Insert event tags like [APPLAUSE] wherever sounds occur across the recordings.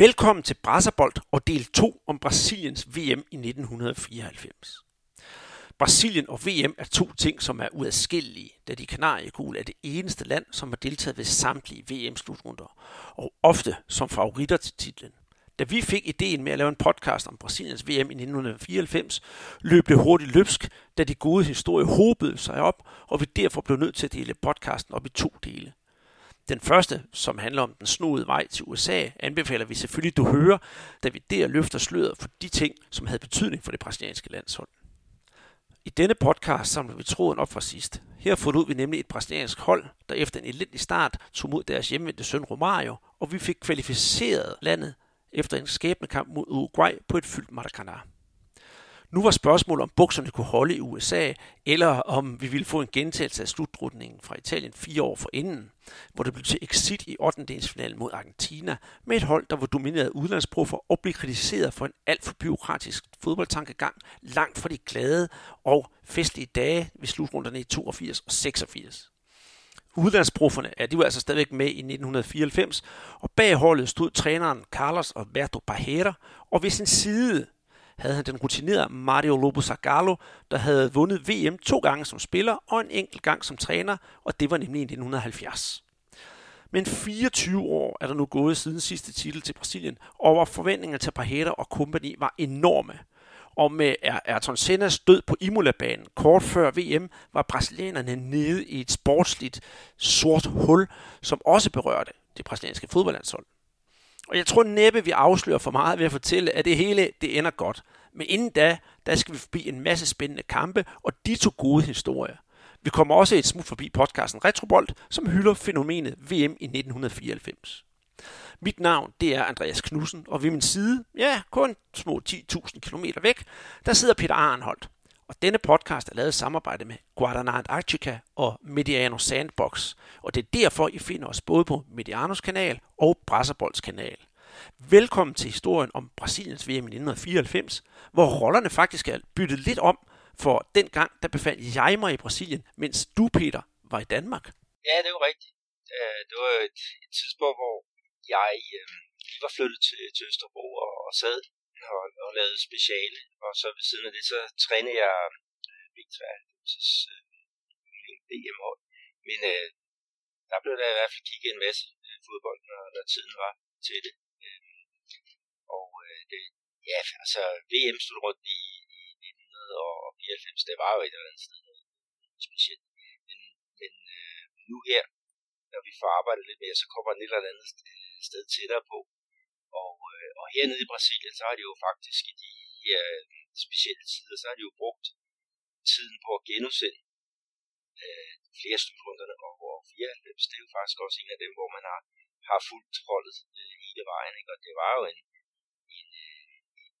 Velkommen til Brasserbold og del 2 om Brasiliens VM i 1994. Brasilien og VM er to ting, som er uadskillelige, da de kanariegule er det eneste land, som har deltaget ved samtlige VM-slutrunder, og ofte som favoritter til titlen. Da vi fik ideen med at lave en podcast om Brasiliens VM i 1994, løb det hurtigt løbsk, da de gode historie hobede sig op, og vi derfor blev nødt til at dele podcasten op i to dele. Den første, som handler om den snoede vej til USA, anbefaler vi selvfølgelig, du hører, da vi der løfter sløret for de ting, som havde betydning for det brasilianske landshold. I denne podcast samler vi tråden op fra sidst. Her forlod vi nemlig et brasiliansk hold, der efter en elendig start tog mod deres hjemvendte søn Romario, og vi fik kvalificeret landet efter en skæbnekamp mod Uruguay på et fyldt Maracanã. Nu var spørgsmålet, om bukserne kunne holde i USA, eller om vi ville få en gentagelse af slutrutningen fra Italien fire år forinden, hvor det blev til exit i 8. mod Argentina, med et hold, der var domineret af udlandsproffer og blev kritiseret for en alt for byråkratisk fodboldtankegang, langt fra de glade og festlige dage ved slutrunderne i 82 og 86. Udlandsprofferne ja, de var altså stadigvæk med i 1994, og bag holdet stod træneren Carlos Alberto Pajera, og ved sin side havde han den rutinerede Mario Lobo Zagallo, der havde vundet VM to gange som spiller og en enkelt gang som træner, og det var nemlig i 1970. Men 24 år er der nu gået siden sidste titel til Brasilien, og hvor forventningerne til Parheta og kompagni var enorme. Og med Ayrton Sennas død på Imola-banen kort før VM, var brasilianerne nede i et sportsligt sort hul, som også berørte det brasilianske fodboldlandshold. Og jeg tror næppe, vi afslører for meget ved at fortælle, at det hele det ender godt. Men inden da, der skal vi forbi en masse spændende kampe, og de to gode historier. Vi kommer også et smut forbi podcasten Retrobold, som hylder fænomenet VM i 1994. Mit navn, det er Andreas Knudsen, og ved min side, ja, kun små 10.000 km væk, der sidder Peter Arnholdt. Og denne podcast er lavet i samarbejde med Guadana Antarctica og Mediano Sandbox. Og det er derfor, I finder os både på Medianos kanal og Brasserbolds kanal. Velkommen til historien om Brasiliens VM i 1994, hvor rollerne faktisk er byttet lidt om, for den gang, der befandt jeg mig i Brasilien, mens du, Peter, var i Danmark. Ja, det er rigtigt. Øh, det var et, tidspunkt, hvor jeg øh, lige var flyttet til, til Østerbro og, og sad og, og lavede speciale. Og så ved siden af det, så trænede jeg B92's øh, VM-hold. Øh, men øh, der blev der i hvert fald kigget en masse øh, fodbold, når, når tiden var til det. Øh, og øh, det, ja, altså VM stod rundt i, i 1994, det var jo et eller andet sted noget specielt. Men, men øh, nu her, når vi får arbejdet lidt mere, så kommer den et eller andet sted tættere på. Og, øh, og hernede i Brasilien, så har de jo faktisk i de her specielle tider, så har de jo brugt tiden på at genudsende øh, flere slutrunderne og, og 94, det er jo faktisk også en af dem, hvor man har, har fuldt holdet øh, hele vejen. Ikke? Og det var jo en, en, øh, en,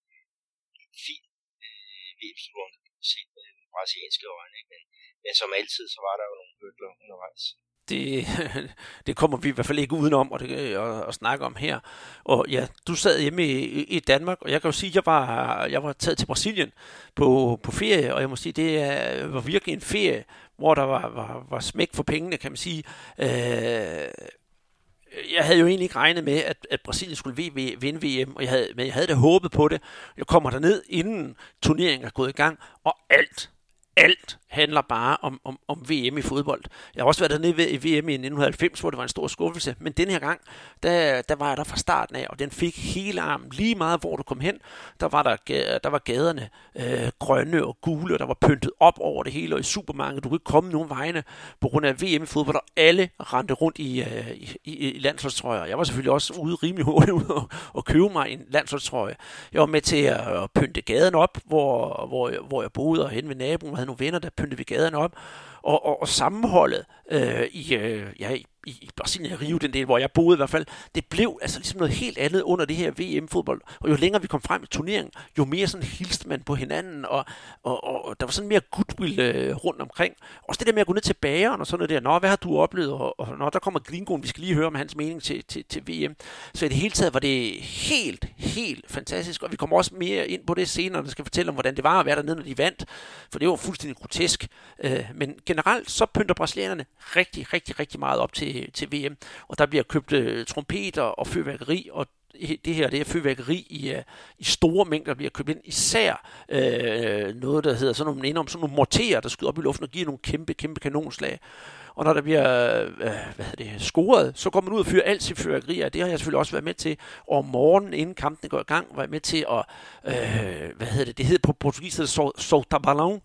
en fin øh, VM-slutrunde set med brasilianske øjne. Ikke? Men, men som altid, så var der jo nogle hørkler undervejs det, [LAUGHS] det kommer vi i hvert fald ikke udenom at, øh, at, at snakke om her. Og ja, du sad hjemme i, i Danmark, og jeg kan jo sige, at jeg var, jeg var taget til Brasilien på, på ferie, og jeg må sige, det var virkelig en ferie, hvor der var, var, var smæk for pengene, kan man sige. Øh, jeg havde jo egentlig ikke regnet med, at, at Brasilien skulle vinde VM, og jeg havde, men jeg havde da håbet på det. Jeg kommer derned, inden turneringen er gået i gang, og alt, alt handler bare om, om, om VM i fodbold. Jeg har også været dernede ved i VM i 1990, hvor det var en stor skuffelse, men den her gang, der, der var jeg der fra starten af, og den fik hele armen lige meget, hvor du kom hen. Der var, der, der var gaderne øh, grønne og gule, og der var pyntet op over det hele, og i supermarkedet, du kunne ikke komme nogen vegne på grund af VM i fodbold, og alle rendte rundt i, øh, i, i, i landsholdstrøjer. Jeg var selvfølgelig også ude rimelig hurtigt ud og, og købe mig en landsholdstrøje. Jeg var med til at pynte gaden op, hvor, hvor, hvor jeg boede, og hen ved naboen, og havde nogle venner, der pyntede vi gaderne op, og, og, og sammenholdet øh, i, øh, ja, i, i Brasilien, Rio, den del, hvor jeg boede i hvert fald, det blev altså ligesom noget helt andet under det her VM-fodbold. Og jo længere vi kom frem i turneringen, jo mere sådan hilste man på hinanden, og, og, og der var sådan mere goodwill øh, rundt omkring. Også det der med at gå ned til bageren og sådan noget der, nå, hvad har du oplevet? Og, og nå, der kommer Gringoen, vi skal lige høre om hans mening til, til, til VM. Så i det hele taget var det helt, helt fantastisk, og vi kommer også mere ind på det senere, der skal fortælle om, hvordan det var at være dernede, når de vandt, for det var fuldstændig grotesk. Øh, men generelt så pynter brasilianerne rigtig, rigtig, rigtig meget op til Øh, til, til VM, og der bliver købt øh, trompeter og fyrværkeri, og det her, det er fyrværkeri i, øh, i store mængder bliver købt ind. Især øh, noget, der hedder sådan nogle, om sådan nogle morterer, der skyder op i luften og giver nogle kæmpe, kæmpe kanonslag. Og når der bliver øh, hvad det, scoret, så går man ud og fyrer alt sit fyrværkeri af. Det har jeg selvfølgelig også været med til. Og om morgenen, inden kampen går i gang, var jeg med til at, øh, hvad hedder det, det hedder på portugisisk, solta ballon.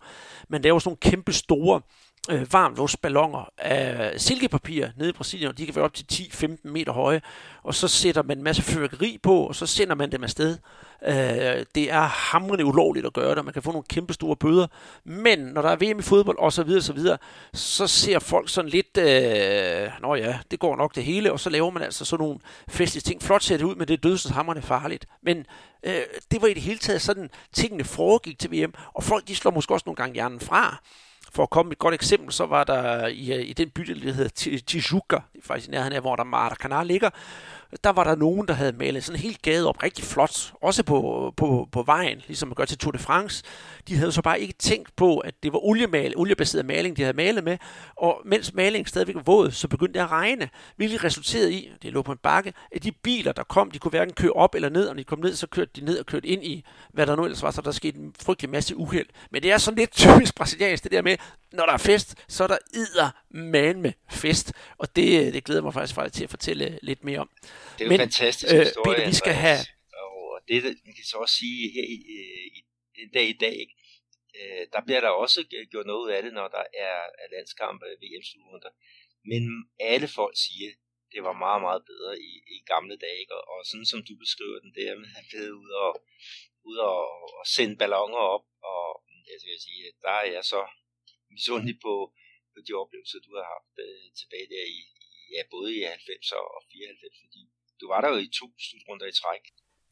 Man laver sådan nogle kæmpe store øh, Øh, varmluftsballoner af silkepapir nede i Brasilien, og de kan være op til 10-15 meter høje, og så sætter man en masse fyrværkeri på, og så sender man dem afsted. Øh, det er hamrende ulovligt at gøre det, man kan få nogle kæmpe store bøder, men når der er VM i fodbold og så videre, så videre, så ser folk sådan lidt, øh, nå ja, det går nok det hele, og så laver man altså sådan nogle festlige ting. Flot ser det ud, men det er dødshamrende farligt. Men øh, det var i det hele taget sådan, tingene foregik til VM, og folk de slår måske også nogle gange hjernen fra, for at komme med et godt eksempel, så var der i, i den bydel, der hedder Tijuca, faktisk i nærheden af, hvor der Maracanã ligger, der var der nogen, der havde malet sådan en helt gade op rigtig flot, også på, på, på vejen, ligesom man gør til Tour de France. De havde så bare ikke tænkt på, at det var oliemal, oliebaseret maling, de havde malet med, og mens malingen stadigvæk var våd, så begyndte det at regne, hvilket resulterede i, det lå på en bakke, at de biler, der kom, de kunne hverken køre op eller ned, og når de kom ned, så kørte de ned og kørte ind i, hvad der nu ellers var, så der skete en frygtelig masse uheld. Men det er sådan lidt typisk brasiliansk, det der med, når der er fest, så er der idder man med fest, og det, det glæder mig faktisk, faktisk til at fortælle lidt mere om. Det er jo Men, en fantastisk øh, historie. Peter, vi skal have... Og det, man kan så også sige her i, i, i dag i dag, øh, der bliver der også gjort noget ud af det, når der er, er landskampe VM-slutter. Men alle folk siger, det var meget, meget bedre i, i gamle dage. Og, og sådan som du beskriver den der, med at være ude og, ude og, og sende ballonger op, og jeg skal sige, der er jeg så misundelig på, på de oplevelser, du har haft øh, tilbage der i, ja, både i 90 og 94, fordi du var der jo i to slutrunder i træk.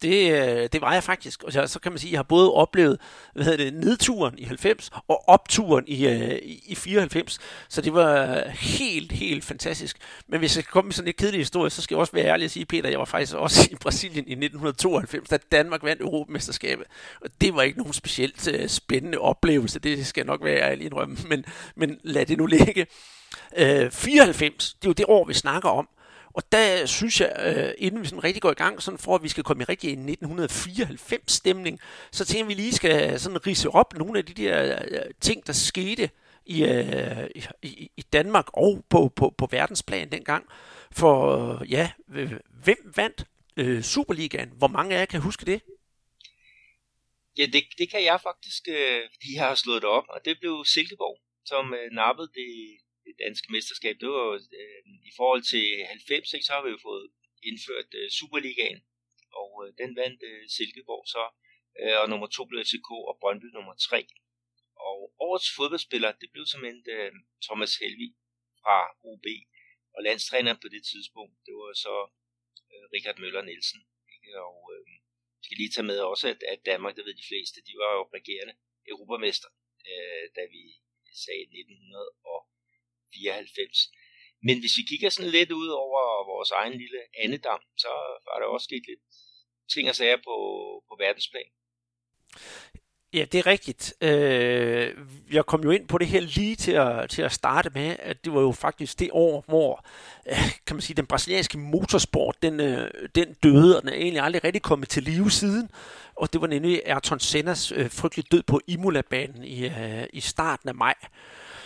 Det, øh, det var jeg faktisk. Og så kan man sige, at jeg har både oplevet hvad hedder det, nedturen i 90 og opturen i, øh, i 94. Så det var helt, helt fantastisk. Men hvis jeg skal komme med sådan en kedelig historie, så skal jeg også være ærlig og sige, Peter, jeg var faktisk også i Brasilien i 1992, da Danmark vandt Europamesterskabet. Og det var ikke nogen specielt uh, spændende oplevelse. Det skal jeg nok være ærlig indrømme. Men, men lad det nu ligge. Øh, 94, det er jo det år, vi snakker om. Og der synes jeg, øh, inden vi sådan rigtig går i gang, sådan for at vi skal komme i rigtig 1994 stemning, så tænker vi lige skal sådan rise op nogle af de der øh, ting, der skete i, øh, i, i Danmark og på, på, på verdensplan dengang. For øh, ja, hvem vandt øh, Superligaen? Hvor mange af jer kan huske det? Ja, det, det kan jeg faktisk, øh, fordi jeg har slået det op, og det blev Silkeborg, som øh, nappede det, det danske mesterskab, det var øh, i forhold til 90, så har vi jo fået indført øh, Superligaen, og øh, den vandt øh, Silkeborg så, øh, og nummer to blev FCK, og Brøndby nummer tre. Og årets fodboldspiller, det blev simpelthen øh, Thomas Helvi fra OB, og landstræneren på det tidspunkt, det var så øh, Richard Møller Nielsen. Ikke? Og øh, skal lige tage med også, at, at Danmark, det ved de fleste, de var jo regerende europamester, øh, da vi sagde 1900 og 94. Men hvis vi kigger sådan lidt ud over vores egen lille andedam, så var der også sket lidt ting og sager på, på verdensplan. Ja, det er rigtigt. Øh, jeg kom jo ind på det her lige til at, til at starte med, at det var jo faktisk det år, hvor øh, kan man sige, den brasilianske motorsport, den, øh, den døde, og den er egentlig aldrig rigtig kommet til live siden. Og det var nemlig Ayrton Sennas øh, frygtelig død på Imola-banen i, i starten af maj.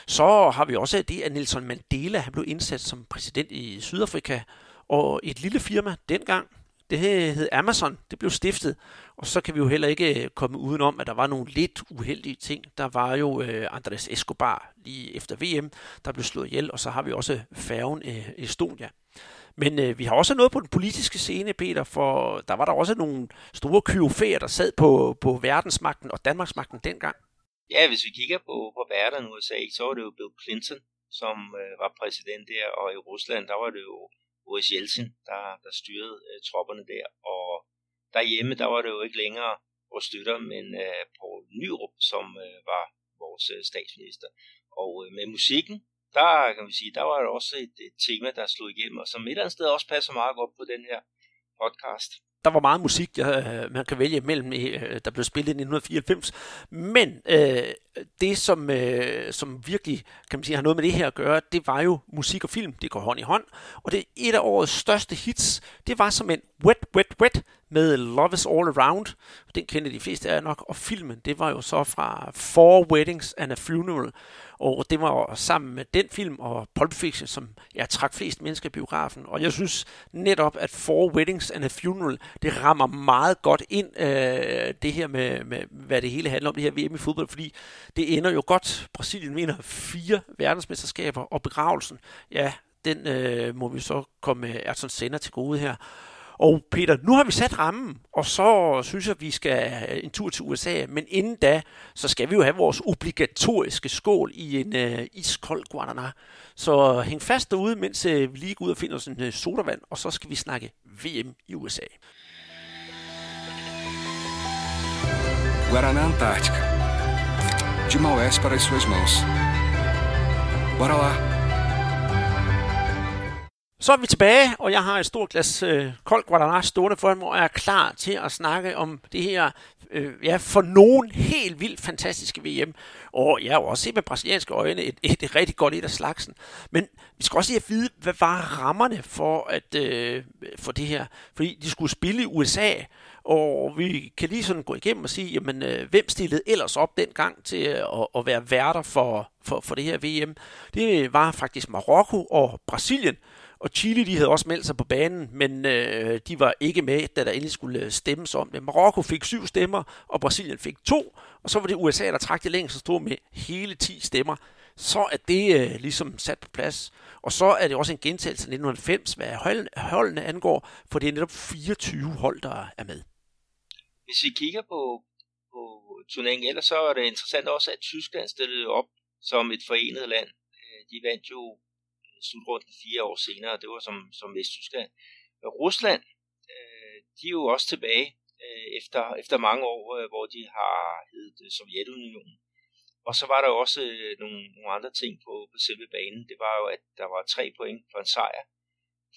Så har vi også det, at Nelson Mandela han blev indsat som præsident i Sydafrika, og et lille firma dengang, det hed Amazon, det blev stiftet, og så kan vi jo heller ikke øh, komme udenom, at der var nogle lidt uheldige ting. Der var jo øh, Andres Escobar lige efter VM, der blev slået ihjel, og så har vi også færgen øh, Estonia. Men øh, vi har også noget på den politiske scene, Peter, for der var der også nogle store kyofæer, der sad på, på verdensmagten og Danmarksmagten dengang. Ja, hvis vi kigger på, på verden i USA, så var det jo Bill Clinton, som øh, var præsident der, og i Rusland, der var det jo Boris Yeltsin, der, der styrede øh, tropperne der, og derhjemme, der var det jo ikke længere vores støtter, men øh, Poul Nyrup, som øh, var vores øh, statsminister. Og øh, med musikken, der kan vi sige, der var der også et, et tema, der slog igennem, og som et eller andet sted også passer meget godt på den her podcast der var meget musik, der, øh, man kan vælge mellem, øh, der blev spillet i 1994. Men øh, det, som, øh, som virkelig kan man sige, har noget med det her at gøre, det var jo musik og film. Det går hånd i hånd. Og det er et af årets største hits. Det var som en Wet, Wet, Wet med Love is All Around. Den kendte de fleste af jer nok. Og filmen, det var jo så fra Four Weddings and a Funeral. Og det var sammen med den film og Pulp Fiction, som jeg trak flest mennesker i biografen. Og jeg synes netop, at Four Weddings and a Funeral, det rammer meget godt ind, øh, det her med, med, hvad det hele handler om, det her VM i fodbold, fordi det ender jo godt. Brasilien vinder fire verdensmesterskaber, og begravelsen, ja, den øh, må vi så komme Ayrton Senna til gode her. Og Peter, nu har vi sat rammen, og så synes jeg, at vi skal en tur til USA. Men inden da, så skal vi jo have vores obligatoriske skål i en øh, iskold guaraná. Så hæng fast derude, mens øh, vi lige går ud og finder os en øh, sodavand, og så skal vi snakke VM i USA. Guaraná Antártica. De Maués para as suas mãos. Bora lá! Så er vi tilbage, og jeg har et stort glas øh, kold Guadalajara stående foran mig, og er klar til at snakke om det her, øh, ja, for nogen helt vildt fantastiske VM. Og jeg har også set med brasilianske øjne et, et, et rigtig godt et af slagsen. Men vi skal også lige have vide, hvad var rammerne for, at, øh, for det her? Fordi de skulle spille i USA, og vi kan lige sådan gå igennem og sige, jamen, øh, hvem stillede ellers op dengang til øh, at, at være værter for, for, for det her VM? Det var faktisk Marokko og Brasilien. Og Chile, de havde også meldt sig på banen, men øh, de var ikke med, da der endelig skulle øh, stemmes om det. Marokko fik syv stemmer, og Brasilien fik to, og så var det USA, der trak det længst stod med hele 10 stemmer. Så er det øh, ligesom sat på plads. Og så er det også en gentagelse af 1990, hvad holdene angår, for det er netop 24 hold, der er med. Hvis vi kigger på, på turneringen ellers, så er det interessant også, at Tyskland stillede op som et forenet land. Øh, de vandt jo slutrunden fire år senere, det var som, som Vesttyskland. Rusland, øh, de er jo også tilbage øh, efter, efter mange år, øh, hvor de har heddet øh, Sovjetunionen. Og så var der også øh, nogle, nogle andre ting på, på selve banen. Det var jo, at der var tre point for en sejr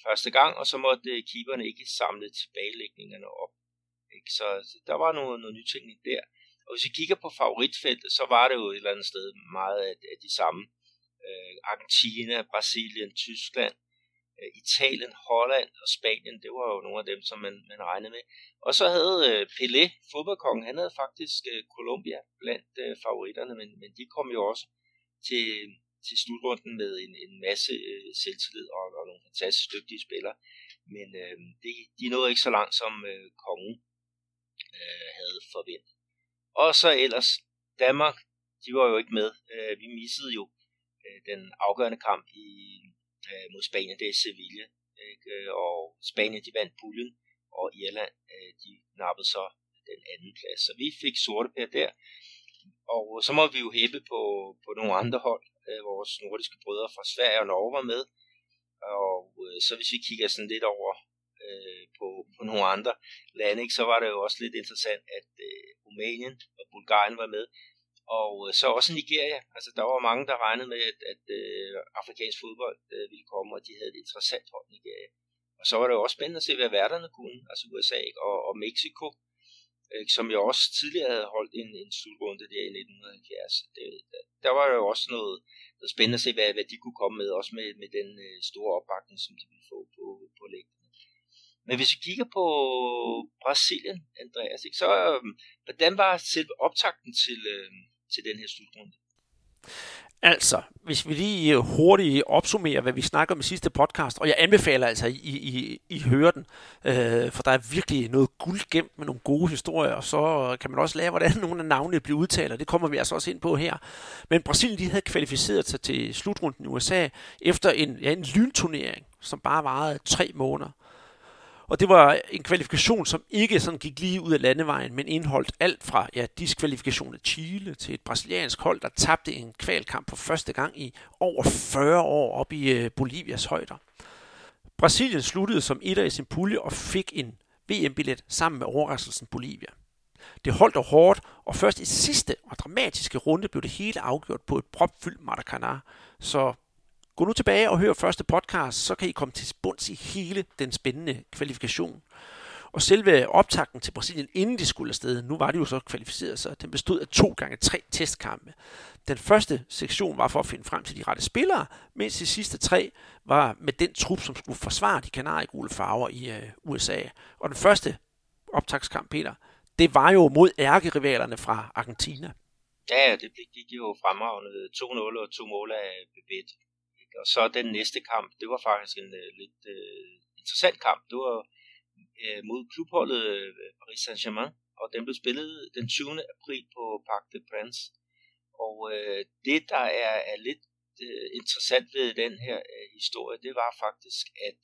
første gang, og så måtte øh, keeperne ikke samle tilbagelægningerne op. Ikke? Så, så der var noget, noget nytænkning der. Og hvis vi kigger på favoritfeltet, så var det jo et eller andet sted meget af, af de samme øh, Øh, Argentina, Brasilien, Tyskland, øh, Italien, Holland og Spanien, det var jo nogle af dem, som man, man regnede med. Og så havde øh, Pelé, fodboldkongen, han havde faktisk øh, Colombia blandt øh, favoritterne, men, men de kom jo også til, til slutrunden med en, en masse øh, selvtillid og, og nogle fantastisk dygtige spillere. Men øh, de, de nåede ikke så langt, som øh, kongen øh, havde forventet. Og så ellers, Danmark, de var jo ikke med. Øh, vi missede jo øh, den afgørende kamp i, øh, mod Spanien, det er Sevilla. Ikke? Og Spanien, de vandt puljen, og Irland, øh, de nappede så den anden plads. Så vi fik sorte per der. Og så må vi jo hæppe på, på nogle andre hold. Øh, vores nordiske brødre fra Sverige og Norge var med. Og øh, så hvis vi kigger sådan lidt over øh, på, på nogle andre lande, ikke, så var det jo også lidt interessant, at øh, Rumænien og Bulgarien var med. Og øh, så også Nigeria. Altså, der var mange, der regnede med, at, at øh, afrikansk fodbold øh, ville komme, og de havde et interessant hold Nigeria. Og så var det jo også spændende at se, hvad værterne kunne, altså USA og, og Mexico, ikke? som jo også tidligere havde holdt en, en slutrunde der i 1970. Det, der, der var jo også noget, noget spændende at se, hvad, hvad de kunne komme med, også med, med den øh, store opbakning, som de ville få på, på lægtene. Men hvis vi kigger på Brasilien, Andreas, ikke, så øh, hvordan var selve optakten til, øh, til den her slutrunde. Altså, hvis vi lige øh, hurtigt opsummerer, hvad vi snakker om i sidste podcast, og jeg anbefaler altså, at I, I, I hører den, øh, for der er virkelig noget guld gemt med nogle gode historier, og så kan man også lære, hvordan [LAUGHS] nogle af navnene bliver udtalt, og det kommer vi altså også ind på her. Men Brasilien, de havde kvalificeret sig til slutrunden i USA efter en, ja, en lynturnering, som bare varede tre måneder. Og det var en kvalifikation, som ikke sådan gik lige ud af landevejen, men indholdt alt fra ja, diskvalifikation af Chile til et brasiliansk hold, der tabte en kvalkamp for første gang i over 40 år op i øh, Bolivias højder. Brasilien sluttede som etter i sin pulje og fik en VM-billet sammen med overraskelsen Bolivia. Det holdt og hårdt, og først i sidste og dramatiske runde blev det hele afgjort på et propfyldt Maracanã, så Gå nu tilbage og hør første podcast, så kan I komme til bunds i hele den spændende kvalifikation. Og selve optakten til Brasilien, inden de skulle afsted, nu var de jo så kvalificeret, så den bestod af to gange tre testkampe. Den første sektion var for at finde frem til de rette spillere, mens de sidste tre var med den trup, som skulle forsvare de kanariegule farver i øh, USA. Og den første optagskamp, Peter, det var jo mod ærkerivalerne fra Argentina. Ja, det gik jo fremragende 2-0 og to mål af Bebet. Og så den næste kamp, det var faktisk en uh, lidt uh, interessant kamp. Det var uh, mod klubholdet Paris Saint-Germain, og den blev spillet den 20. april på Parc des Princes. Og uh, det, der er, er lidt uh, interessant ved den her uh, historie, det var faktisk, at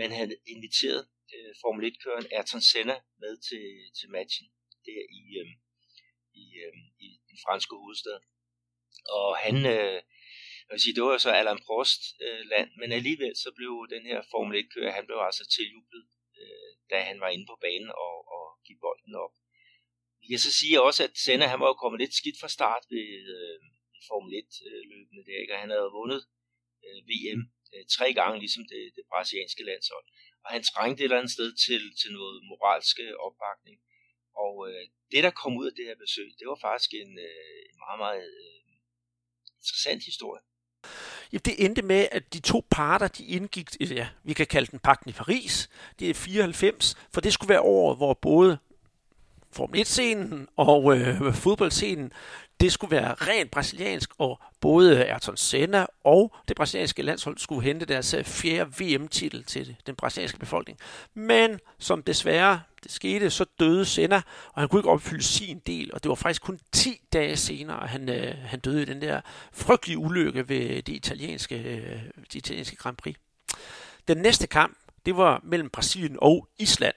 man havde inviteret uh, Formel 1-køren Ayrton Senna med til, til matchen der i, uh, i, uh, i den franske hovedstad. Og han, uh, jeg vil sige, det var jo så Allan Prost øh, land, men alligevel så blev den her Formel 1-kører, han blev altså tiljublet, øh, da han var inde på banen og, og gik bolden op. Vi kan så sige også, at Senna han var jo kommet lidt skidt fra start ved øh, Formel 1-løbende øh, der, ikke? og han havde vundet øh, VM øh, tre gange, ligesom det, det brasilianske landshold. Og han trængte et eller andet sted til, til noget moralsk opbakning. Og øh, det, der kom ud af det her besøg, det var faktisk en, øh, en meget, meget øh, interessant historie. Ja, det endte med, at de to parter, de indgik, øh, ja, vi kan kalde den pakten i Paris, det er 94, for det skulle være året, hvor både Formel 1-scenen og øh, fodboldscenen, det skulle være rent brasiliansk, og både Ayrton Senna og det brasilianske landshold skulle hente deres øh, fjerde VM-titel til den brasilianske befolkning. Men som desværre det skete, så døde Senna, og han kunne ikke opfylde sin del, og det var faktisk kun 10 dage senere, at han, øh, han døde i den der frygtelige ulykke ved det italienske, øh, det italienske Grand Prix. Den næste kamp, det var mellem Brasilien og Island,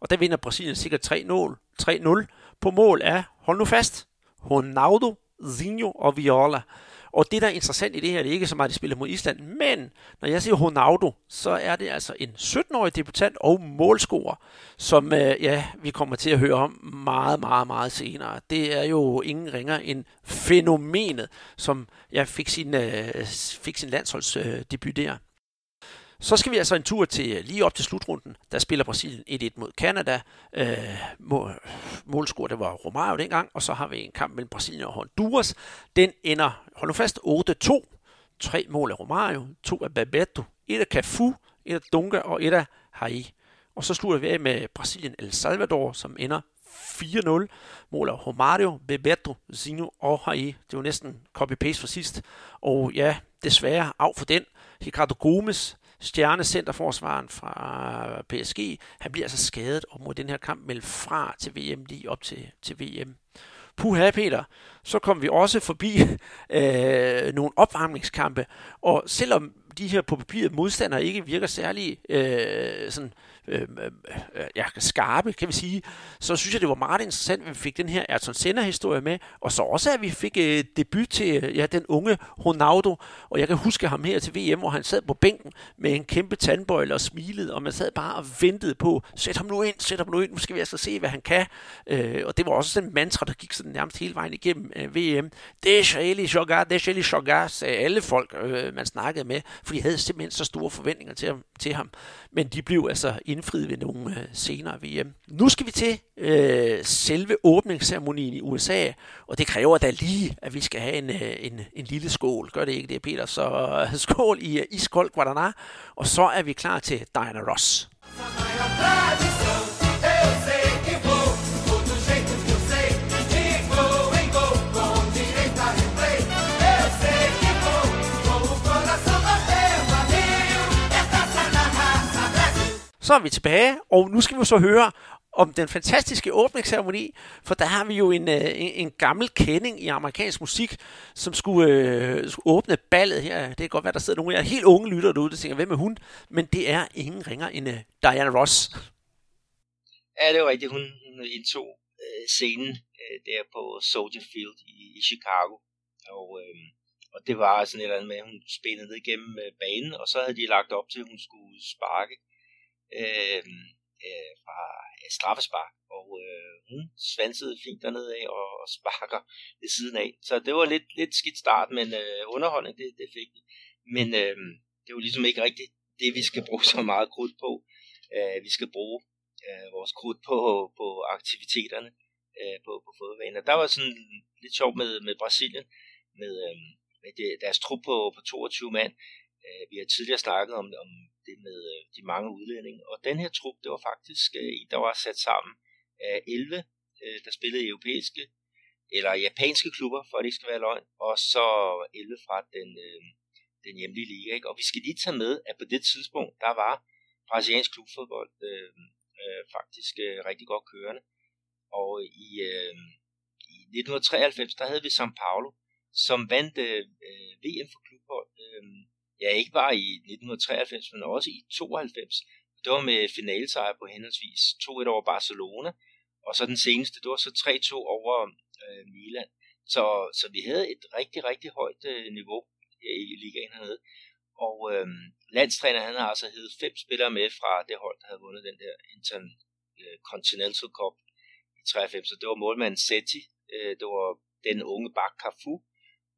og der vinder Brasilien sikkert 3-0 på mål af, hold nu fast, Ronaldo, Zinho og Viola. Og det, der er interessant i det her, det er ikke så meget, at de spiller mod Island, men når jeg siger Ronaldo, så er det altså en 17-årig debutant og målscorer, som øh, ja, vi kommer til at høre om meget, meget, meget senere. Det er jo ingen ringer end fænomenet, som jeg fik sin, øh, fik sin landsholdsdebut øh, der. Så skal vi altså en tur til øh, lige op til slutrunden. Der spiller Brasilien 1-1 mod Kanada. Øh, målscore, det var Romario dengang. Og så har vi en kamp mellem Brasilien og Honduras. Den ender, hold nu fast, 8-2. Tre mål af Romario, to af Bebeto, et af Cafu, et af Dunga og et af Hai. Og så slutter vi af med Brasilien El Salvador, som ender 4-0. Mål af Romario, Bebeto, Zino og Hai. Det var næsten copy-paste for sidst. Og ja, desværre af for den. Ricardo Gomes, stjernecenterforsvaren fra PSG, han bliver altså skadet og må den her kamp melde fra til VM lige op til, til VM. Puha, Peter, så kom vi også forbi [LAUGHS] øh, nogle opvarmningskampe, og selvom de her på papiret modstandere ikke virker særlig øh, sådan, øh, øh, øh, ja, skarpe, kan vi sige, så synes jeg, det var meget interessant, at vi fik den her Ayrton Senna-historie med, og så også, at vi fik øh, debut til øh, ja, den unge Ronaldo, og jeg kan huske ham her til VM, hvor han sad på bænken med en kæmpe tandbøjle og smilede, og man sad bare og ventede på, sæt ham nu ind, sæt ham nu ind, nu skal vi altså se, hvad han kan. Øh, og det var også sådan en mantra, der gik sådan nærmest hele vejen igennem øh, VM. Deixa ele jogar, er ele jogar, sagde alle folk, øh, man snakkede med, for de havde simpelthen så store forventninger til ham. Til ham. Men de blev altså indfriet ved nogle øh, senere VM. Nu skal vi til øh, selve åbningsceremonien i USA, og det kræver da lige, at vi skal have en, øh, en, en lille skål. Gør det ikke det, Peter? Så øh, [LAUGHS] skål i øh, uh, iskold Guadana, og så er vi klar til Diana Ross. Så er vi tilbage, og nu skal vi så høre om den fantastiske åbningsceremoni, for der har vi jo en, øh, en, en gammel kending i amerikansk musik, som skulle, øh, skulle åbne ballet her. Det kan godt være, der sidder nogle af jer helt unge lytter derude, der tænker, hvem er hun? Men det er ingen ringer end øh, Diana Ross. Ja, det er rigtigt. Hun, hun indtog øh, scenen øh, der på Soldier Field i, i Chicago. Og, øh, og det var sådan et eller andet med, at hun spændede ned igennem øh, banen, og så havde de lagt op til, at hun skulle sparke øh, øh, fra øh, straffespark, og øh, hun svansede fint dernede af og, og sparker ved siden af. Så det var lidt, lidt skidt start, men øh, underholdning, det, det fik vi. Men øh, det var ligesom ikke rigtigt det, vi skal bruge så meget krudt på. Øh, vi skal bruge øh, vores krudt på, på aktiviteterne øh, på, på fodbanen. Der var sådan lidt sjovt med, med Brasilien, med, øh, med det, deres trup på, på 22 mand. Øh, vi har tidligere snakket om, om det med øh, de mange udlændinge, og den her trup, det var faktisk øh, en, der var sat sammen af 11, øh, der spillede europæiske eller japanske klubber, for at det ikke skal være løgn, og så 11 fra den, den hjemlige liga. Ikke? Og vi skal lige tage med, at på det tidspunkt, der var brasiliansk klubfodbold øh, øh, faktisk øh, rigtig godt kørende. Og i, øh, i 1993, der havde vi São Paulo, som vandt øh, VM for klubhold. Øh, ja, ikke bare i 1993, men også i 92. Det var med finalesejr på henholdsvis 2-1 over Barcelona, og så den seneste, det var så 3-2 over øh, Milan. Så, så vi havde et rigtig, rigtig højt øh, niveau øh, i ligaen hernede. Og øh, landstræner, han har altså hævet fem spillere med fra det hold, der havde vundet den der Intercontinental øh, Cup i 93. Så det var målmanden Setti, øh, det var den unge bak Cafu,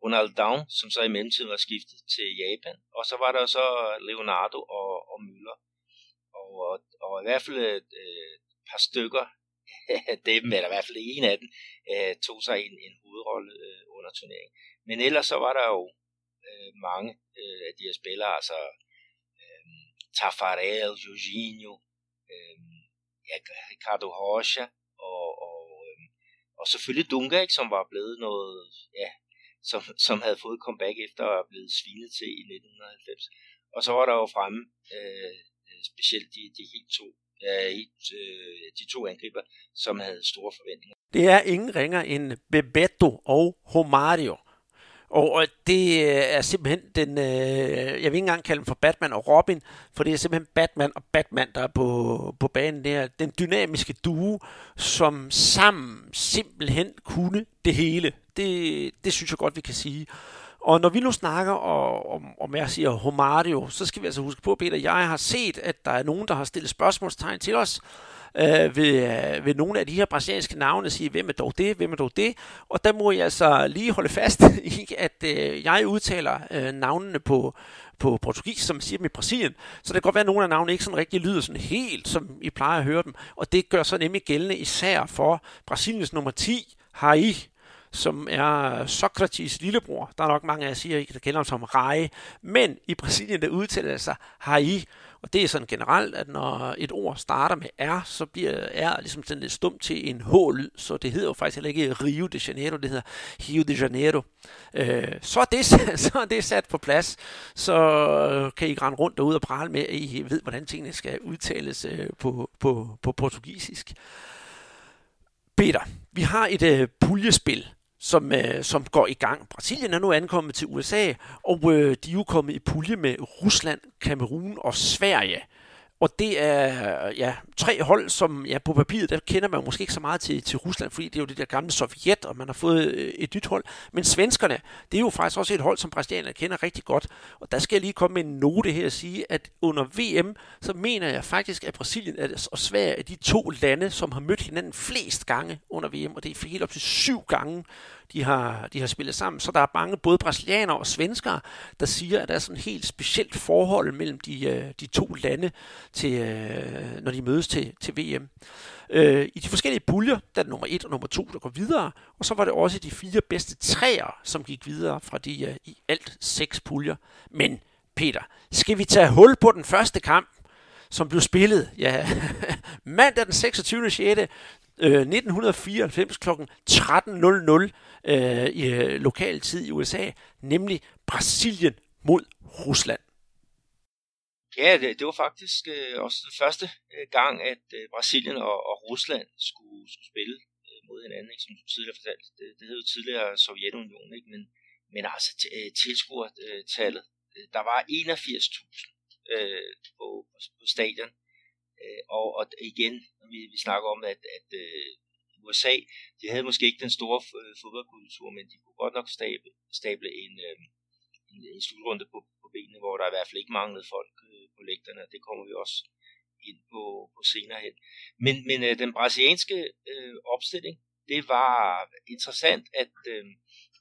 Ronald Down, som så i mellemtiden var skiftet til Japan, og så var der så Leonardo og, og Müller. Og, og, og i hvert fald et, et par stykker [LAUGHS] af dem, eller i hvert fald en af dem, øh, tog sig en, en hovedrolle øh, under turneringen. Men ellers så var der jo øh, mange øh, af de her spillere, altså øh, Tafarel, Jorginho, øh, ja, Ricardo Rocha, og, og, øh, og selvfølgelig Dunga, ikke, som var blevet noget, ja, som, som havde fået comeback efter at have blevet svinet til i 1990. Og så var der jo fremme øh, øh specielt de, de helt to øh, de to angriber, som havde store forventninger. Det er ingen ringer end Bebeto og Romario. Og det øh, er simpelthen den, øh, jeg vil ikke engang kalde dem for Batman og Robin, for det er simpelthen Batman og Batman, der er på, på banen der. Den dynamiske duo, som sammen simpelthen kunne det hele. Det, det synes jeg godt, vi kan sige. Og når vi nu snakker om, om jeg siger Homario, så skal vi altså huske på, Peter, jeg har set, at der er nogen, der har stillet spørgsmålstegn til os øh, ved, øh, ved nogle af de her brasilianske navne, sige, hvem er dog det, hvem er dog det, og der må jeg altså lige holde fast [LAUGHS] i, at øh, jeg udtaler øh, navnene på, på portugis, som siger dem i Brasilien. Så det kan godt være, at nogle af navnene ikke sådan rigtig lyder sådan helt, som I plejer at høre dem. Og det gør så nemlig gældende især for Brasiliens nummer 10, Hai, som er Sokrates lillebror. Der er nok mange af jer, siger, der kender ham som Rai. Men i Brasilien, der udtaler det sig Hai. Og det er sådan generelt, at når et ord starter med R, så bliver R ligesom sådan lidt stumt til en H-lyd, så det hedder jo faktisk heller ikke Rio de Janeiro, det hedder Rio de Janeiro. Øh, så, er det, [LAUGHS] så er det sat på plads, så kan I rende rundt derude og prale med, at I ved, hvordan tingene skal udtales øh, på, på, på portugisisk. Peter, vi har et øh, puljespil, som, øh, som går i gang. Brasilien er nu ankommet til USA, og øh, de er jo kommet i pulje med Rusland, Kamerun og Sverige. Og det er ja, tre hold, som ja, på papiret, der kender man måske ikke så meget til, til Rusland, fordi det er jo det der gamle Sovjet, og man har fået øh, et nyt hold. Men svenskerne, det er jo faktisk også et hold, som brasilianerne kender rigtig godt. Og der skal jeg lige komme med en note her og sige, at under VM, så mener jeg faktisk, at Brasilien og Sverige er de to lande, som har mødt hinanden flest gange under VM, og det er helt op til syv gange de har, de har spillet sammen. Så der er mange, både brasilianere og svenskere, der siger, at der er sådan et helt specielt forhold mellem de, øh, de to lande, til, øh, når de mødes til, til VM. Øh, I de forskellige puljer, der er det nummer 1 og nummer 2, der går videre, og så var det også de fire bedste træer, som gik videre fra de øh, i alt seks puljer. Men Peter, skal vi tage hul på den første kamp, som blev spillet ja, [LAUGHS] mandag den 26. 6. 1994 kl. 13.00 øh, i øh, lokal tid i USA, nemlig Brasilien mod Rusland. Ja, det, det var faktisk øh, også den første øh, gang, at øh, Brasilien og, og Rusland skulle, skulle spille øh, mod hinanden, ikke, som du tidligere fortalte. Det, det hed jo tidligere Sovjetunionen, ikke? Men, men altså t- øh, tilskuertallet, øh, øh, der var 81.000 øh, på, på, stadion. Øh, og, og igen, når vi, vi snakker om, at, at øh, USA, de havde måske ikke den store øh, fodboldkultur, men de kunne godt nok stable, stable en, øh, en, en slutrunde på, på benene, hvor der i hvert fald ikke manglede folk øh, på det kommer vi også ind på, på senere hen. Men, men øh, den brasilianske øh, opstilling, det var interessant, at øh,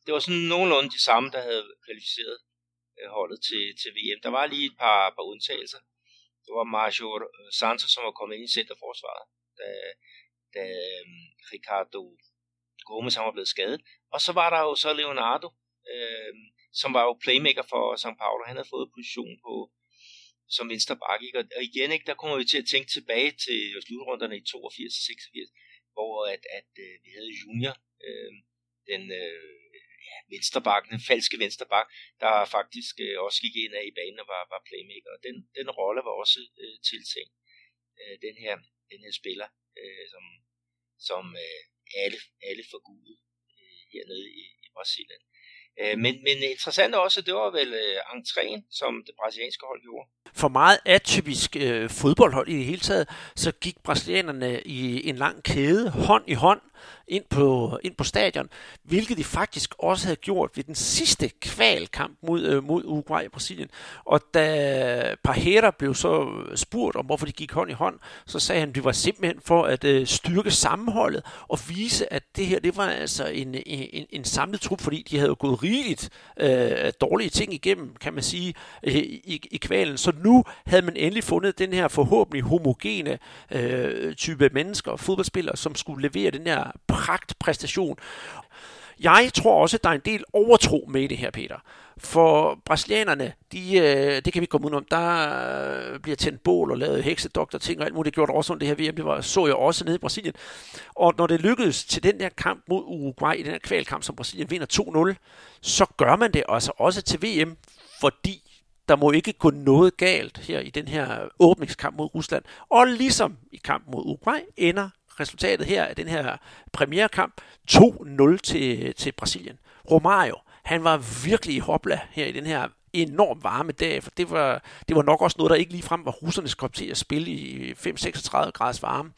det var sådan nogenlunde de samme, der havde kvalificeret øh, holdet til, til VM. Der var lige et par, par undtagelser. det var Major øh, Santos, som var kommet ind i centerforsvaret, da, da øh, Ricardo Gomes han var blevet skadet. Og så var der jo så Leonardo, øh, som var jo playmaker for São Paulo. Han havde fået position på som venstre bakke. Ikke? Og igen, ikke, der kommer vi til at tænke tilbage til slutrunderne i 82-86, hvor at, at øh, vi havde Junior, øh, den øh, ja, venstrebakken, den falske venstreback, der faktisk øh, også gik ind af i banen og var, var playmaker. Og den, den rolle var også øh, tiltænkt øh, den, her, den her spiller, øh, som, som øh, alle, alle forgudede øh, hernede i, i Brasilien. Øh, men, men interessant også, det var vel øh, entréen, som det brasilianske hold gjorde. For meget atypisk øh, fodboldhold i det hele taget, så gik brasilianerne i en lang kæde, hånd i hånd, ind på, ind på stadion, hvilket de faktisk også havde gjort ved den sidste kvalkamp mod, øh, mod Uruguay og Brasilien. Og da Parhera blev så spurgt om, hvorfor de gik hånd i hånd, så sagde han, at det var simpelthen for at øh, styrke sammenholdet og vise, at det her det var altså en, en, en samlet trup, fordi de havde gået rigeligt øh, dårlige ting igennem, kan man sige, øh, i, i kvalen. Så nu havde man endelig fundet den her forhåbentlig homogene øh, type mennesker, fodboldspillere, som skulle levere den her pragtpræstation. Jeg tror også, at der er en del overtro med det her, Peter. For brasilianerne, de, øh, det kan vi komme ud om, der øh, bliver tændt bål og lavet heksedoktor ting og alt muligt. Det gjorde også under det her VM, det var, så jeg også nede i Brasilien. Og når det lykkedes til den der kamp mod Uruguay, i den her kvalkamp, som Brasilien vinder 2-0, så gør man det altså også til VM, fordi der må ikke gå noget galt her i den her åbningskamp mod Rusland. Og ligesom i kampen mod Uruguay, ender resultatet her af den her premierkamp 2-0 til, til Brasilien. Romario, han var virkelig i hopla her i den her enormt varme dag, for det var, det var nok også noget, der ikke lige frem var russernes kom til at spille i 5-36 graders varme.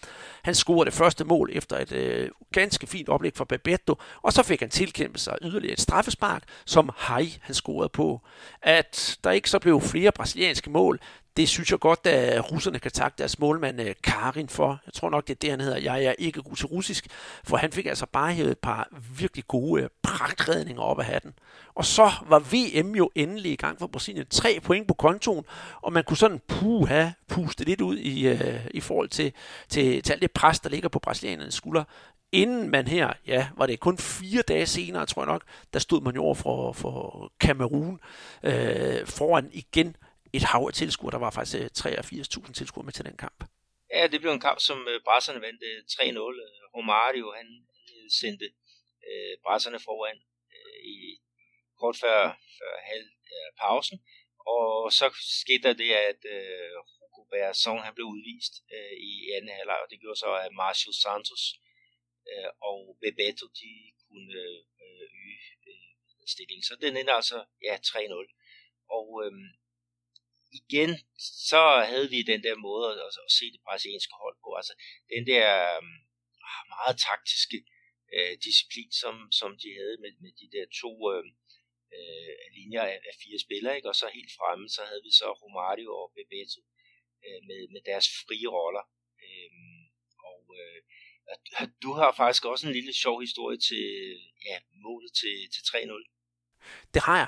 Han scorede det første mål efter et øh, ganske fint oplæg fra Babetto, og så fik han tilkæmpet sig yderligere et straffespark, som Hai han scorede på. At der ikke så blev flere brasilianske mål, det synes jeg godt, at russerne kan takke deres målmand øh, Karin for. Jeg tror nok, det er det, han hedder. Jeg er ikke god til russisk, for han fik altså bare hævet et par virkelig gode øh, pragtredninger op af hatten. Og så var VM jo endelig i gang for Brasilien. Tre point på kontoen, og man kunne sådan puha, puste lidt ud i, øh, i forhold til, til, til alt det pres, der ligger på brasilianernes skuldre inden man her, ja, var det kun fire dage senere, tror jeg nok, der stod man jo over for, for Kamerun øh, foran igen et hav af tilskuere. Der var faktisk øh, 83.000 tilskuere med til den kamp. Ja, det blev en kamp, som øh, brasserne vandt øh, 3-0. Romario, han sendte øh, brasserne foran øh, i kort før, før halv øh, pausen. Og så skete der det, at øh, Hugo Berson, han blev udvist øh, i anden halvleg, og det gjorde så, at Marcio Santos øh, og Bebeto, de kunne øh, øge øh, stillingen. Så den ender altså, ja, 3-0. Og øh, igen, så havde vi den der måde at, at se det brasilianske hold på. Altså den der øh, meget taktiske øh, disciplin, som, som de havde med, med de der to øh, øh, linjer af, af fire spillere. Ikke? Og så helt fremme, så havde vi så Romario og Bebeto øh, med, med deres frie roller. Øhm, øh, og øh, du har faktisk også en lille sjov historie til ja, målet til, til 3-0. Det har jeg.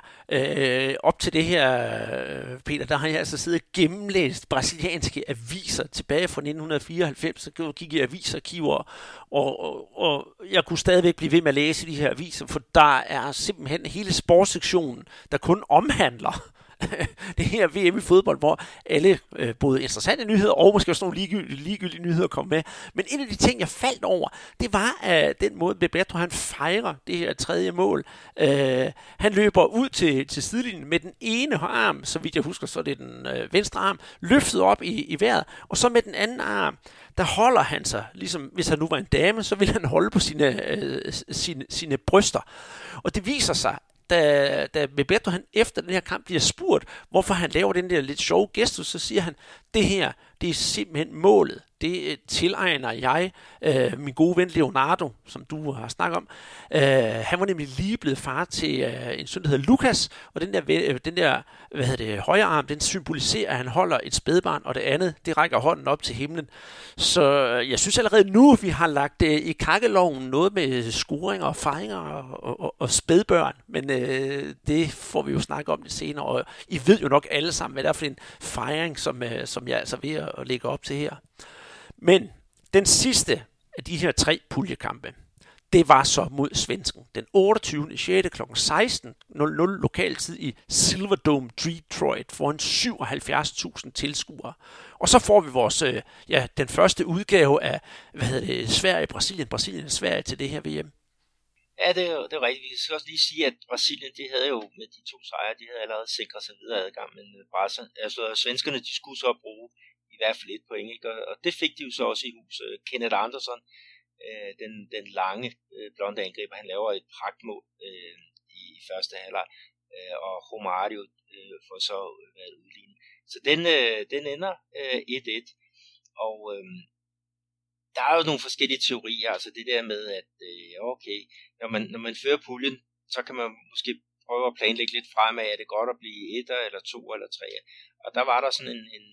Øh, op til det her, Peter, der har jeg altså siddet og gennemlæst brasilianske aviser tilbage fra 1994. Så gik jeg i avisarkiver, og, og, og jeg kunne stadigvæk blive ved med at læse de her aviser, for der er simpelthen hele sportssektionen, der kun omhandler [LAUGHS] det her VM i fodbold, hvor alle øh, både interessante nyheder og måske også nogle ligegyldige, ligegyldige nyheder kom med. Men en af de ting, jeg faldt over, det var øh, den måde, Bebeto han fejrer det her tredje mål. Øh, han løber ud til, til sidelinjen med den ene arm, så vidt jeg husker, så det er den øh, venstre arm, løftet op i, i vejret, og så med den anden arm, der holder han sig, ligesom hvis han nu var en dame, så ville han holde på sine, øh, sine, sine bryster. Og det viser sig, da, da Bebeto han efter den her kamp bliver spurgt, hvorfor han laver den der lidt sjove gestus, så siger han, det her, det er simpelthen målet. Det øh, tilegner jeg øh, min gode ven Leonardo, som du har snakket om. Øh, han var nemlig lige blevet far til øh, en søn, der hedder Lukas, og den der, øh, den der hvad hedder det, højre arm, den symboliserer, at han holder et spædbarn, og det andet, det rækker hånden op til himlen. Så øh, jeg synes allerede nu, vi har lagt øh, i kakkeloven noget med skuringer og fejringer og, og, og spædbørn, men øh, det får vi jo snakke om det senere, og I ved jo nok alle sammen, hvad det er for en fejring, som, øh, som jeg er altså ved at lægge op til her. Men den sidste af de her tre puljekampe, det var så mod svensken. Den 28. 6. kl. 16.00 lokaltid i Silverdome Detroit foran 77.000 tilskuere. Og så får vi vores, øh, ja, den første udgave af, hvad hedder det, Sverige, Brasilien, Brasilien, Sverige til det her VM. Ja, det er, det er rigtigt. Vi skal også lige sige, at Brasilien, de havde jo med de to sejre, de havde allerede sikret sig videre adgang, men bare så, altså svenskerne, de skulle så bruge i hvert fald et point, ikke? Og, og det fik de jo så også i hus. Øh, Kenneth Andersson, øh, den, den lange øh, blonde angriber, han laver et pragtmål øh, i første halvleg, øh, og Romario øh, får så øh, været udlignet. Så den, øh, den ender øh, 1-1, og øh, der er jo nogle forskellige teorier, altså det der med, at øh, okay, når man, når man fører puljen, så kan man måske prøve at planlægge lidt fremad, er det godt at blive etter, eller to, eller tre. Og der var der sådan en, en,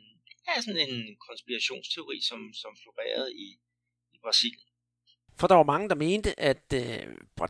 er sådan en konspirationsteori, som, som florerede i, i Brasilien. For der var mange, der mente, at øh,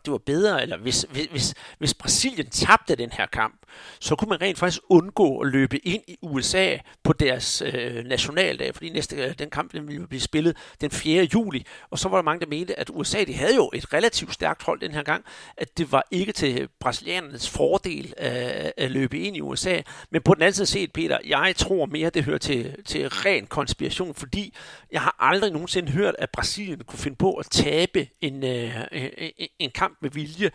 det var bedre, eller hvis, hvis, hvis Brasilien tabte den her kamp, så kunne man rent faktisk undgå at løbe ind i USA på deres øh, nationaldag, fordi næste, øh, den kamp den ville blive spillet den 4. juli. Og så var der mange, der mente, at USA de havde jo et relativt stærkt hold den her gang, at det var ikke til brasilianernes fordel øh, at løbe ind i USA. Men på den anden side set, Peter, jeg tror mere, det hører til, til ren konspiration, fordi jeg har aldrig nogensinde hørt, at Brasilien kunne finde på at tage tabe en, øh, en kamp med vilje.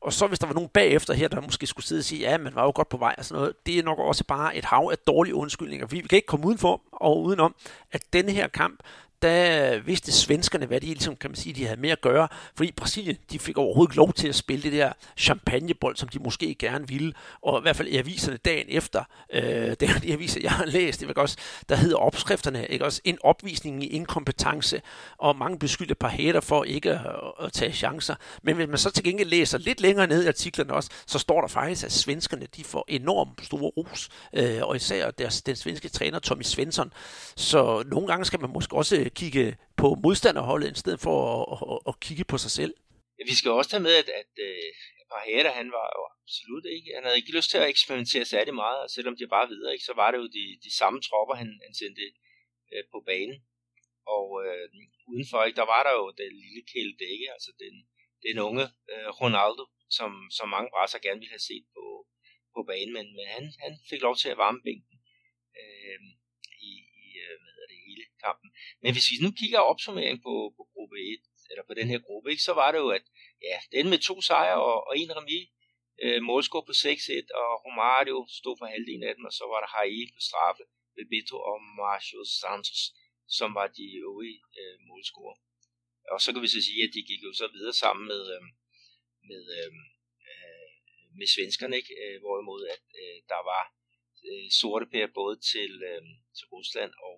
Og så hvis der var nogen bagefter her, der måske skulle sidde og sige, ja, man var jo godt på vej og sådan noget, det er nok også bare et hav af dårlige undskyldninger. Vi kan ikke komme udenfor og udenom, at denne her kamp, der vidste svenskerne, hvad de ligesom, kan man sige, de havde med at gøre. Fordi Brasilien, de fik overhovedet ikke lov til at spille det der champagnebold, som de måske gerne ville. Og i hvert fald i aviserne dagen efter, øh, [LAUGHS] det er de aviser, jeg har læst, det var også, der hedder opskrifterne, ikke også, en opvisning i inkompetence, og mange beskyldte par for ikke at, at tage chancer. Men hvis man så til gengæld læser lidt længere ned i artiklerne også, så står der faktisk, at svenskerne, de får enormt store ros, øh, og især deres, den svenske træner Tommy Svensson. Så nogle gange skal man måske også Øh, kigge på modstanderholdet, i stedet for at, at, at kigge på sig selv. Vi skal også tage med, at, at øh, uh, Parheta, han var jo absolut ikke, han havde ikke lyst til at eksperimentere særlig meget, og selvom de bare videre, ikke, så var det jo de, de samme tropper, han, han sendte øh, på banen. Og øh, udenfor, ikke, der var der jo den lille Kjell Dække, altså den, den unge øh, Ronaldo, som, som mange brasser gerne ville have set på, på banen, men, men han, han fik lov til at varme bænken. øh, i, hele øh, kampen. Men hvis vi nu kigger opsummering på, på gruppe 1, eller på den her gruppe, ikke, så var det jo, at ja, den med to sejre og, og en remis, øh, målscore på 6-1, og Romario stod for halvdelen af dem, og så var der Haie på straffe, Bebeto og Marcio Santos, som var de øvrige øh, målscorer. Og så kan vi så sige, at de gik jo så videre sammen med, øh, med, øh, øh med svenskerne, ikke? Øh, hvorimod at øh, der var øh, sorte pære både til, øh, til Rusland og,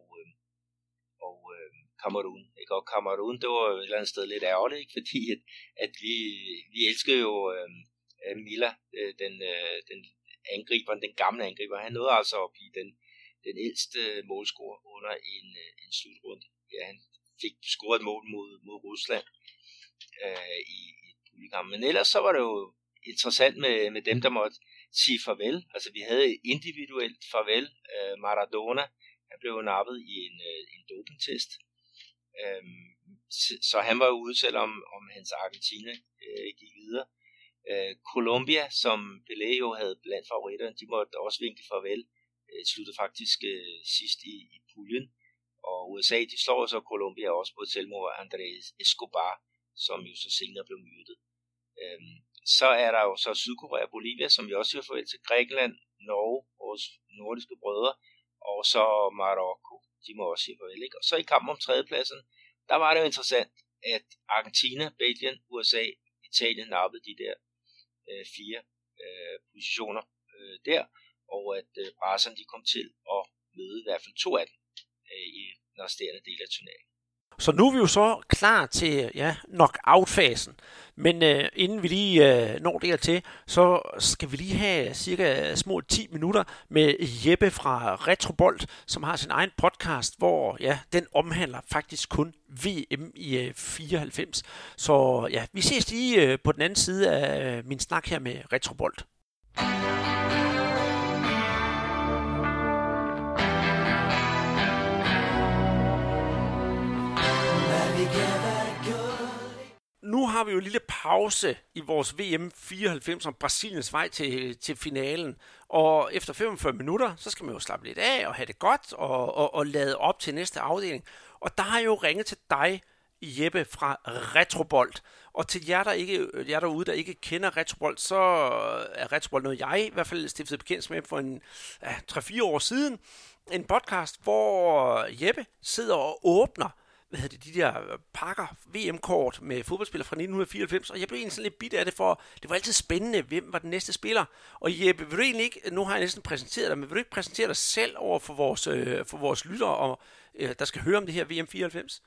og øh, Kamerun. Ikke? Og Kamerun, det var et eller andet sted lidt ærgerligt, ikke? [LAUGHS] fordi at, at vi, vi elskede jo øhm, øh, Mila, øh, den, øh, den angriber, den gamle angriber. Han nåede altså at blive den, den ældste målscorer under en, øh, en slutrunde. Ja, han fik scoret et mål mod, mod Rusland øh, i, i et Men ellers så var det jo interessant med, med dem, der måtte sige farvel. Altså vi havde individuelt farvel. Øh, Maradona, han blev nappet i en, øh, en dopingtest. Øhm, så han var ude, selvom om hans Argentina øh, gik videre. Øh, Colombia, som Pelé jo havde blandt favoritterne, de måtte også vinke farvel. Øh, sluttede faktisk øh, sidst i, i puljen. Og USA, de slår så Colombia også på et selvmord af Andrés Escobar, som jo så senere blev myrdet. Øhm, så er der jo så Sydkorea og Bolivia, som vi også har farvel til Grækenland, Norge, vores nordiske brødre, og så Marokko. De må også sige farvel. Ikke? Og så i kampen om tredjepladsen, der var det jo interessant, at Argentina, Belgien, USA, Italien nappede de der øh, fire øh, positioner øh, der, og at øh, Barca de kom til at møde i hvert fald to af dem øh, i den resterende del af turneringen. Så nu er vi jo så klar til ja, knockout-fasen. Men øh, inden vi lige øh, når dertil, så skal vi lige have cirka små 10 minutter med Jeppe fra Retrobolt, som har sin egen podcast, hvor ja, den omhandler faktisk kun VM i øh, 94. Så ja, vi ses lige øh, på den anden side af øh, min snak her med Retrobolt. Nu har vi jo en lille pause i vores VM 94 om Brasiliens vej til, til finalen. Og efter 45 minutter, så skal man jo slappe lidt af og have det godt og, og, og lade op til næste afdeling. Og der har jeg jo ringet til dig, Jeppe fra Retrobolt. Og til jer, der ikke, jer derude, der ikke kender Retrobolt, så er Retrobolt noget, jeg i hvert fald stiftede bekendt med for en ja, 3-4 år siden. En podcast, hvor Jeppe sidder og åbner hvad hedder det, de der pakker, VM-kort med fodboldspillere fra 1994, og jeg blev egentlig sådan lidt bit af det, for det var altid spændende, hvem var den næste spiller. Og Jeppe, vil du egentlig ikke, nu har jeg næsten præsenteret dig, men vil du ikke præsentere dig selv over for vores, øh, for vores lyttere, og, øh, der skal høre om det her VM 94?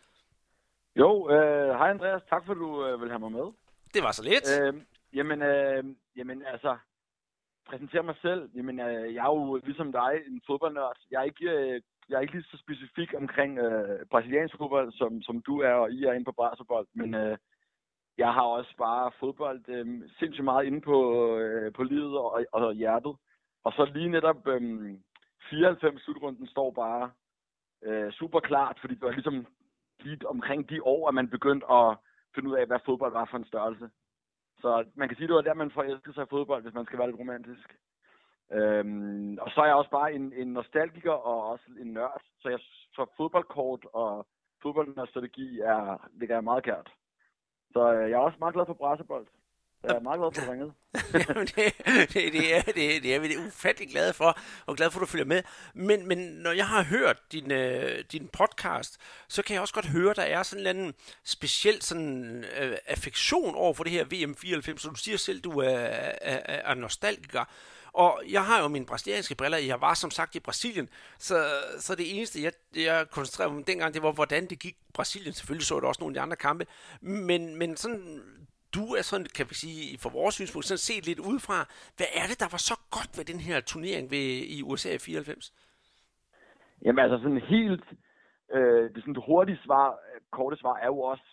Jo, øh, hej Andreas, tak for at du øh, vil have mig med. Det var så lidt. Øh, jamen, øh, jamen altså, præsentere mig selv. Jamen, øh, jeg er jo ligesom dig en fodboldnørd. Jeg er ikke øh, jeg er ikke lige så specifik omkring øh, brasiliansk fodbold, som, som du er, og I er inde på Brasserbold, men øh, jeg har også bare fodbold øh, sindssygt meget inde på, øh, på livet og, og hjertet. Og så lige netop øh, 94 slutrunden står bare øh, super klart, fordi det var ligesom lige omkring de år, at man begyndte at finde ud af, hvad fodbold var for en størrelse. Så man kan sige, det var der, man forelskede sig i fodbold, hvis man skal være lidt romantisk. Øhm, og så er jeg også bare en, en nostalgiker og også en nørd, så jeg så fodboldkort og fodboldstrategi er, ligger jeg meget kært. Så øh, jeg er også meget glad for brassebold. Jeg er meget glad for, at du ringede. [LAUGHS] Jamen, det, det, det, er, det, det er vi ufattelig glade for, og glad for, at du følger med. Men, men når jeg har hørt din, øh, din podcast, så kan jeg også godt høre, at der er sådan en anden speciel sådan, øh, affektion over for det her VM 94. Så du siger selv, at du er, er, er nostalgiker. Og jeg har jo mine brasilianske briller, jeg var som sagt i Brasilien, så, så det eneste, jeg, jeg koncentrerede mig dengang, det var, hvordan det gik Brasilien. Selvfølgelig så jeg også nogle af de andre kampe, men, men sådan, du er sådan, kan vi sige, for vores synspunkt, sådan set lidt udefra. Hvad er det, der var så godt ved den her turnering ved, i USA i 94? Jamen altså sådan helt, øh, det sådan hurtige svar, korte svar er jo også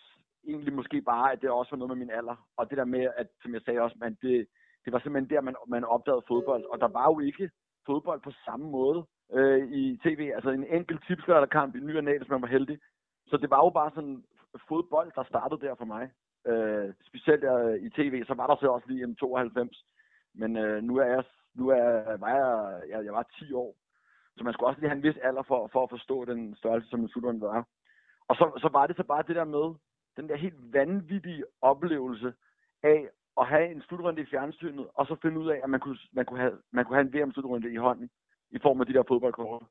egentlig måske bare, at det også var noget med min alder. Og det der med, at som jeg sagde også, man, det, det var simpelthen der, man, man opdagede fodbold. Og der var jo ikke fodbold på samme måde øh, i tv. Altså en enkelt tipsgørterkamp i ny og næ, hvis man var heldig. Så det var jo bare sådan fodbold, der startede der for mig. Øh, specielt øh, i tv, så var der så også lige en 92. Men øh, nu er jeg, nu er, var jeg, jeg, jeg var 10 år. Så man skulle også lige have en vis alder for, for at forstå den størrelse, som en slutrunde var. Og så, så var det så bare det der med, den der helt vanvittige oplevelse af at have en slutrunde i fjernsynet, og så finde ud af, at man kunne, man kunne, have, man kunne have en VM-slutrunde i hånden, i form af de der fodboldkort.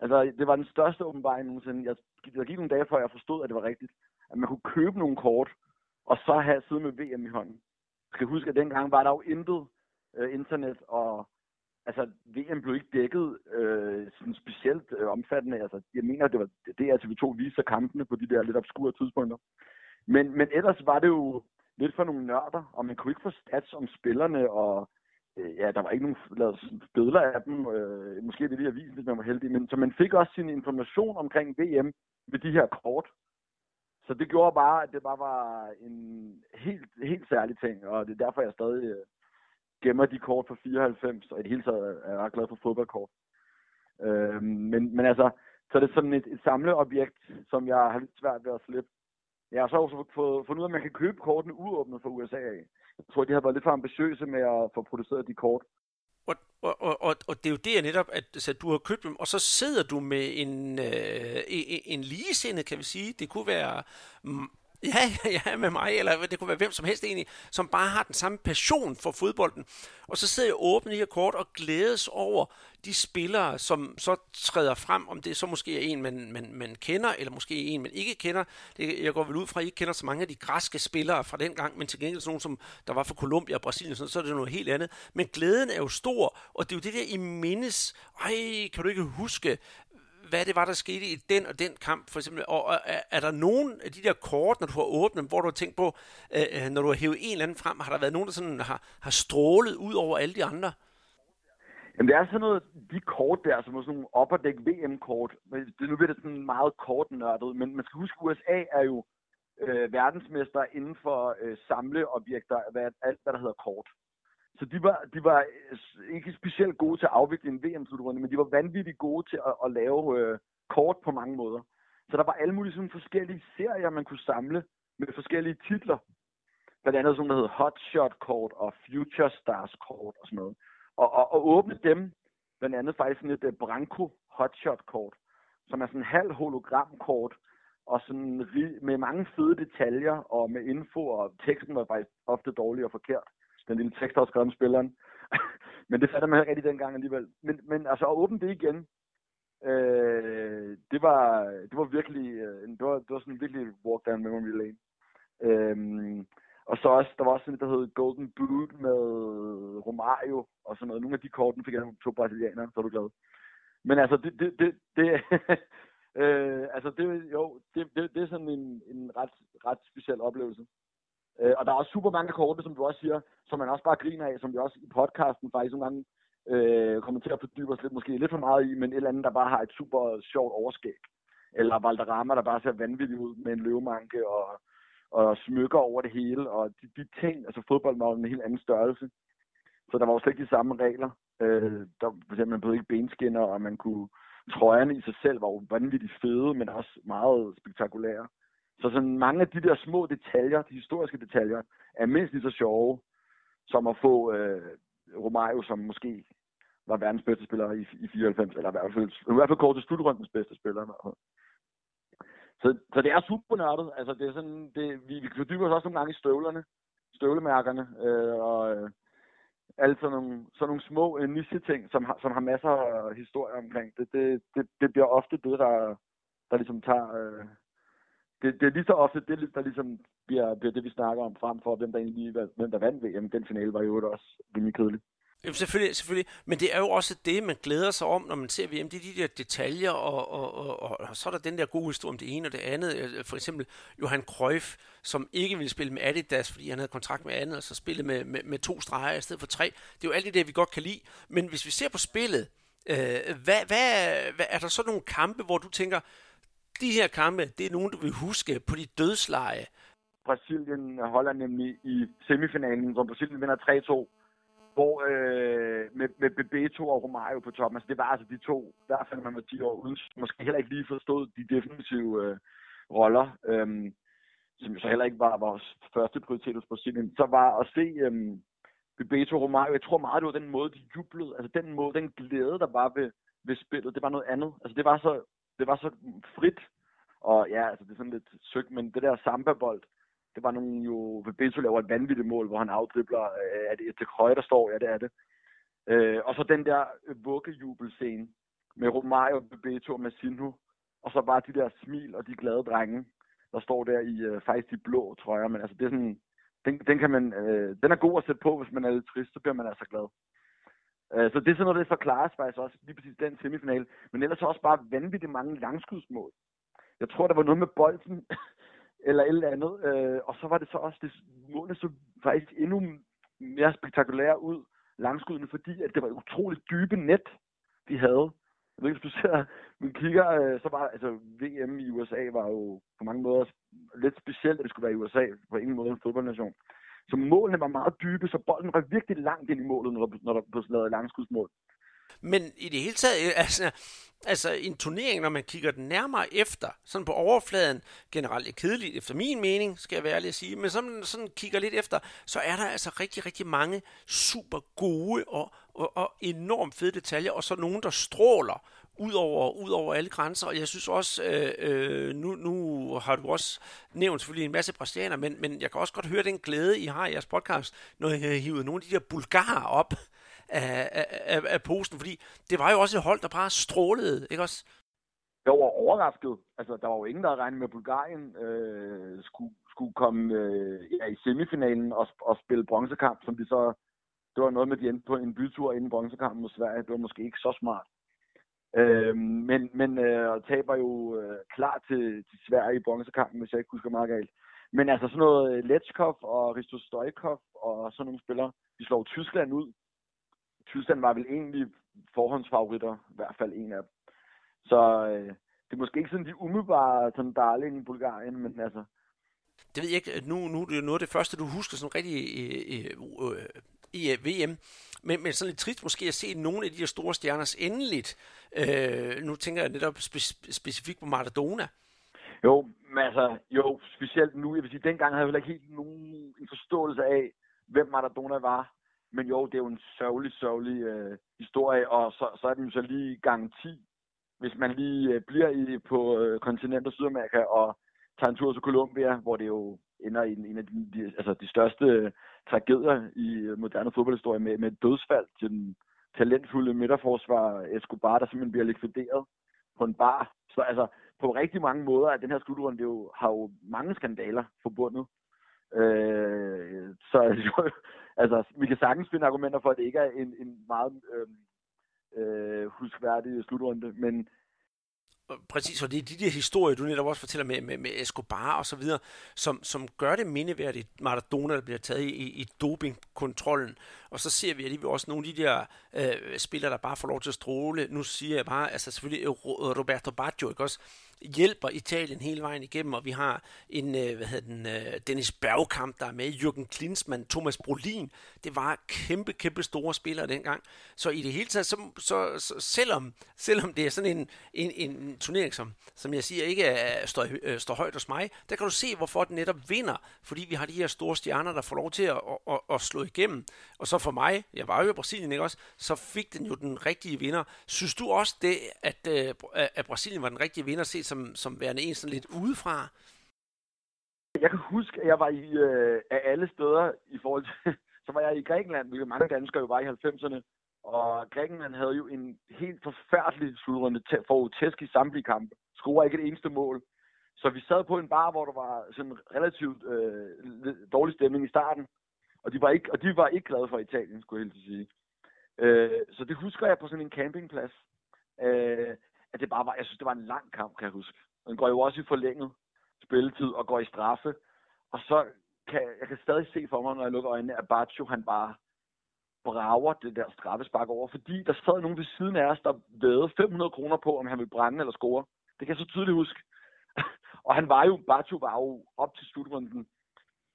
Altså, det var den største åbenbaring nogensinde. Jeg, der gik nogle dage, før jeg forstod, at det var rigtigt. At man kunne købe nogle kort, og så have siddet med VM i hånden. Jeg skal huske, at dengang var der jo intet øh, internet, og altså, VM blev ikke dækket øh, sådan specielt øh, omfattende. Altså, jeg mener, det var det, at TV2 viste kampene på de der lidt obskure tidspunkter. Men, men ellers var det jo lidt for nogle nørder, og man kunne ikke få stats om spillerne, og øh, ja, der var ikke nogen lavet billeder af dem. Øh, måske det lige avisen, hvis man var heldig. Men, så man fik også sin information omkring VM med de her kort. Så det gjorde bare, at det bare var en helt, helt særlig ting, og det er derfor, jeg stadig øh, gemmer de kort for 94, og i det hele taget er jeg ret glad for fodboldkort. Øh, men, men altså, så det er det sådan et, et samleobjekt, som jeg har lidt svært ved at slippe. Jeg har så også fået fundet ud af, at man kan købe kortene uåbnet fra USA af. Jeg tror, de har været lidt for ambitiøse med at få produceret de kort. Og, og, og, og, og det er jo det, netop, at så du har købt dem, og så sidder du med en, øh, en, en ligesinde, kan vi sige. Det kunne være mm, [LAUGHS] Ja, ja, med mig, eller det kunne være hvem som helst egentlig, som bare har den samme passion for fodbolden. Og så sidder jeg åbent i her kort og glædes over de spillere, som så træder frem, om det så måske er en, man, man, man kender, eller måske en, man ikke kender. Det, jeg går vel ud fra, at I ikke kender så mange af de græske spillere fra den gang, men til gengæld sådan nogle, som der var fra Colombia og Brasilien, sådan, så er det noget helt andet. Men glæden er jo stor, og det er jo det der, I mindes. Ej, kan du ikke huske, hvad det var, der skete i den og den kamp, for eksempel. Og er, er der nogen af de der kort, når du har åbnet hvor du har tænkt på, øh, øh, når du har hævet en eller anden frem, har der været nogen, der sådan har, har strålet ud over alle de andre? Jamen, det er sådan noget, de kort der, som er sådan nogle upper VM-kort. Det, nu bliver det sådan meget kort nørdet, men man skal huske, USA er jo øh, verdensmester inden for øh, samleobjekter, hvad, alt hvad der hedder kort. Så de var, de var øh, ikke specielt gode til at afvikle en VM-slutrunde, men de var vanvittigt gode til at, at lave øh, kort på mange måder. Så der var alle mulige sådan forskellige serier, man kunne samle med forskellige titler. Blandt andet sådan der hedder Hotshot-kort og Future Stars-kort og sådan noget. Og, og, og åbne dem, blandt andet faktisk sådan et øh, uh, Branco Hotshot-kort, som er sådan en halv hologram-kort, og sådan med mange fede detaljer og med info, og teksten var faktisk ofte dårlig og forkert den lille tekst, der var skrevet om spilleren. [LAUGHS] men det fatter man ikke rigtig dengang alligevel. Men, men altså at åbne det igen, øh, det, var, det var virkelig, øh, det, var, det var sådan virkelig walk down memory lane. Øh, og så også, der var også sådan der hed Golden Boot med Romario og sådan noget. Nogle af de nu fik jeg to brasilianere, så er du glad. Men altså, det, det, det, det [LAUGHS] øh, altså det, jo, det, det, det er sådan en, en ret, ret speciel oplevelse. Øh, og der er også super mange kort, som du også siger, som man også bare griner af, som vi også i podcasten faktisk nogle gange øh, kommer til at fordybe os lidt, måske lidt for meget i, men et eller andet, der bare har et super sjovt overskæg. Eller Valderrama, der bare ser vanvittig ud med en løvemanke og, og smykker over det hele. Og de, de ting, altså fodbold var en helt anden størrelse. Så der var jo slet ikke de samme regler. Øh, der, for eksempel, man blev ikke benskinner, og man kunne... Trøjerne i sig selv var jo vanvittigt fede, men også meget spektakulære. Så sådan mange af de der små detaljer, de historiske detaljer, er mindst lige så sjove, som at få øh, Romario, som måske var verdens bedste spiller i, i 94, eller i hvert fald, i hvert fald kort til slutrundens bedste spiller. Så, så det er super nørdet. Altså, det er sådan, det, vi, vi fordyber os også nogle gange i støvlerne, støvlemærkerne, øh, og øh, alle sådan nogle, sådan nogle små øh, niche-ting, som har, som har masser af historier omkring. Det, det, det, det bliver ofte det, der, der ligesom tager, øh, det, det er lige så ofte det, der ligesom bliver, bliver det, vi snakker om, frem for hvem der egentlig hvem der vandt VM. Den finale var jo også rimelig kedelig. Jamen selvfølgelig, selvfølgelig, men det er jo også det, man glæder sig om, når man ser VM, det er de der detaljer, og, og, og, og, og så er der den der gode historie om det ene og det andet. Øh, for eksempel Johan Cruyff, som ikke ville spille med Adidas, fordi han havde kontrakt med andet, og så spille med, med, med to streger i stedet for tre. Det er jo alt det der, vi godt kan lide. Men hvis vi ser på spillet, øh, hvad, hvad, hvad, er der så nogle kampe, hvor du tænker, de her kampe, det er nogen, du vil huske på de dødsleje. Brasilien holder nemlig i semifinalen, hvor Brasilien vinder 3-2, hvor øh, med, med Bebeto og Romario på toppen, altså det var altså de to, der fandt man var 10 år uden, måske heller ikke lige forstod de defensive øh, roller, øh, som så heller ikke var vores første prioritet hos Brasilien, så var at se øh, Bebeto og Romario, jeg tror meget, det var den måde, de jublede, altså den måde, den glæde, der var ved, ved spillet, det var noget andet. Altså det var så det var så frit, og ja, altså det er sådan lidt søgt, men det der samba-bold, det var nogle jo, Bebeto laver et vanvittigt mål, hvor han afdribler, øh, er det til højre, der står, ja det er det. Øh, og så den der vuggejubelscene med Romario, Bebeto og Massinho, og så bare de der smil og de glade drenge, der står der i øh, faktisk de blå trøjer, men altså det er sådan, den, den kan man, øh, den er god at sætte på, hvis man er lidt trist, så bliver man altså glad. Øh, så det er sådan noget, der forklares faktisk også lige præcis den semifinal. Men ellers også bare vanvittigt mange langskudsmål. Jeg tror, der var noget med bolden, [LAUGHS] eller et eller andet. Øh, og så var det så også, det målene så faktisk endnu mere spektakulære ud, langskuddene, fordi at det var utroligt dybe net, de havde. Jeg ved ikke, hvis du ser, men kigger, øh, så var altså VM i USA var jo på mange måder lidt specielt, at det skulle være i USA, på ingen måde en fodboldnation. Så målene var meget dybe, så bolden var virkelig langt ind i målet, når der, når der blev lavet langskudsmål. Men i det hele taget, øh, altså, altså en turnering, når man kigger den nærmere efter, sådan på overfladen, generelt er kedeligt efter min mening, skal jeg være ærlig at sige, men sådan, sådan kigger lidt efter, så er der altså rigtig, rigtig mange super gode og, og, og enormt fede detaljer, og så nogen, der stråler ud over, ud over alle grænser, og jeg synes også, øh, øh, nu, nu har du også nævnt selvfølgelig en masse brasilianer, men, men jeg kan også godt høre den glæde, I har i jeres podcast, når I har hivet nogle af de der bulgarer op af, af, af posen, fordi det var jo også et hold, der bare strålede, ikke også? Jeg var overrasket. Altså, der var jo ingen, der havde regnet med, at Bulgarien øh, skulle, skulle komme øh, ja, i semifinalen og, og spille bronzekamp, som de så... Det var noget med, at de endte på en bytur inden bronzekampen mod Sverige. Det var måske ikke så smart. Øh, men men øh, taber jo øh, klar til, til Sverige i bronzekampen, hvis jeg ikke husker meget galt. Men altså sådan noget øh, Letskov Letchkov og Risto Stojkov og sådan nogle spillere, de slår Tyskland ud. Tyskland var vel egentlig forhåndsfavoritter, i hvert fald en af dem. Så øh, det er måske ikke sådan de umiddelbare sådan darling i Bulgarien, men altså... Det ved jeg ikke. Nu, nu er det det første, du husker sådan rigtig øh, øh, øh i øh, VM. Men, men sådan lidt trist måske at se nogle af de her store stjerner endeligt. Øh, nu tænker jeg netop spe- specifikt på Maradona. Jo, men altså, jo, specielt nu. Jeg vil sige, dengang havde jeg heller ikke helt nogen en forståelse af, hvem Maradona var. Men jo, det er jo en sørgelig, sørgelig øh, historie, og så, så er den jo så lige gang 10, hvis man lige øh, bliver i, på øh, kontinentet Sydamerika og tager en tur til Colombia, hvor det jo ender i en, af de, de, altså de største øh, tragedier i øh, moderne fodboldhistorie med, med dødsfald til den talentfulde midterforsvar Escobar, der simpelthen bliver likvideret på en bar. Så altså, på rigtig mange måder, at den her slutrunde det jo, har jo mange skandaler forbundet. Øh, så jo, [LAUGHS] altså, altså, vi kan sagtens finde argumenter for, at det ikke er en, en meget øh, øh, huskværdig slutrunde, men præcis, og det er de der historier, du netop også fortæller med, med, med Escobar og så videre, som, som gør det mindeværdigt, Maradona, der bliver taget i, i dopingkontrollen. Og så ser vi alligevel også nogle af de der øh, spillere, der bare får lov til at stråle. Nu siger jeg bare, altså selvfølgelig Roberto Baggio, ikke også? Hjælper Italien hele vejen igennem, og vi har en, øh, hvad hedder den, øh, Dennis Bergkamp, der er med, Jürgen Klinsmann, Thomas Brolin. Det var kæmpe, kæmpe store spillere dengang. Så i det hele taget, så, så, så selvom, selvom det er sådan en, en, en turnering, som, som jeg siger, ikke er, står, øh, står højt hos mig, der kan du se, hvorfor den netop vinder. Fordi vi har de her store stjerner, der får lov til at, at, at, at slå igennem. Og så for mig, jeg var jo i Brasilien, ikke også, så fik den jo den rigtige vinder. Synes du også det, at, øh, at Brasilien var den rigtige vinder, set som, som værende en sådan lidt udefra? Jeg kan huske, at jeg var i øh, af alle steder i forhold til... [LAUGHS] så var jeg i Grækenland, hvilket mange danskere jo var i 90'erne. Og Grækenland havde jo en helt forfærdelig slutrunde for tæsk i samtlige kampe. Skruer ikke et eneste mål. Så vi sad på en bar, hvor der var sådan relativt øh, dårlig stemning i starten. Og de var ikke, og de var ikke glade for Italien, skulle jeg helt sige. Øh, så det husker jeg på sådan en campingplads. Øh, at det bare var, jeg synes, det var en lang kamp, kan jeg huske. Den går jo også i forlænget spilletid og går i straffe. Og så kan jeg kan stadig se for mig, når jeg lukker øjnene, at Baggio, han bare brager det der straffespark over, fordi der sad nogen ved siden af os, der vædede 500 kroner på, om han ville brænde eller score. Det kan jeg så tydeligt huske. [LAUGHS] og han var jo, Baggio var jo op til slutrunden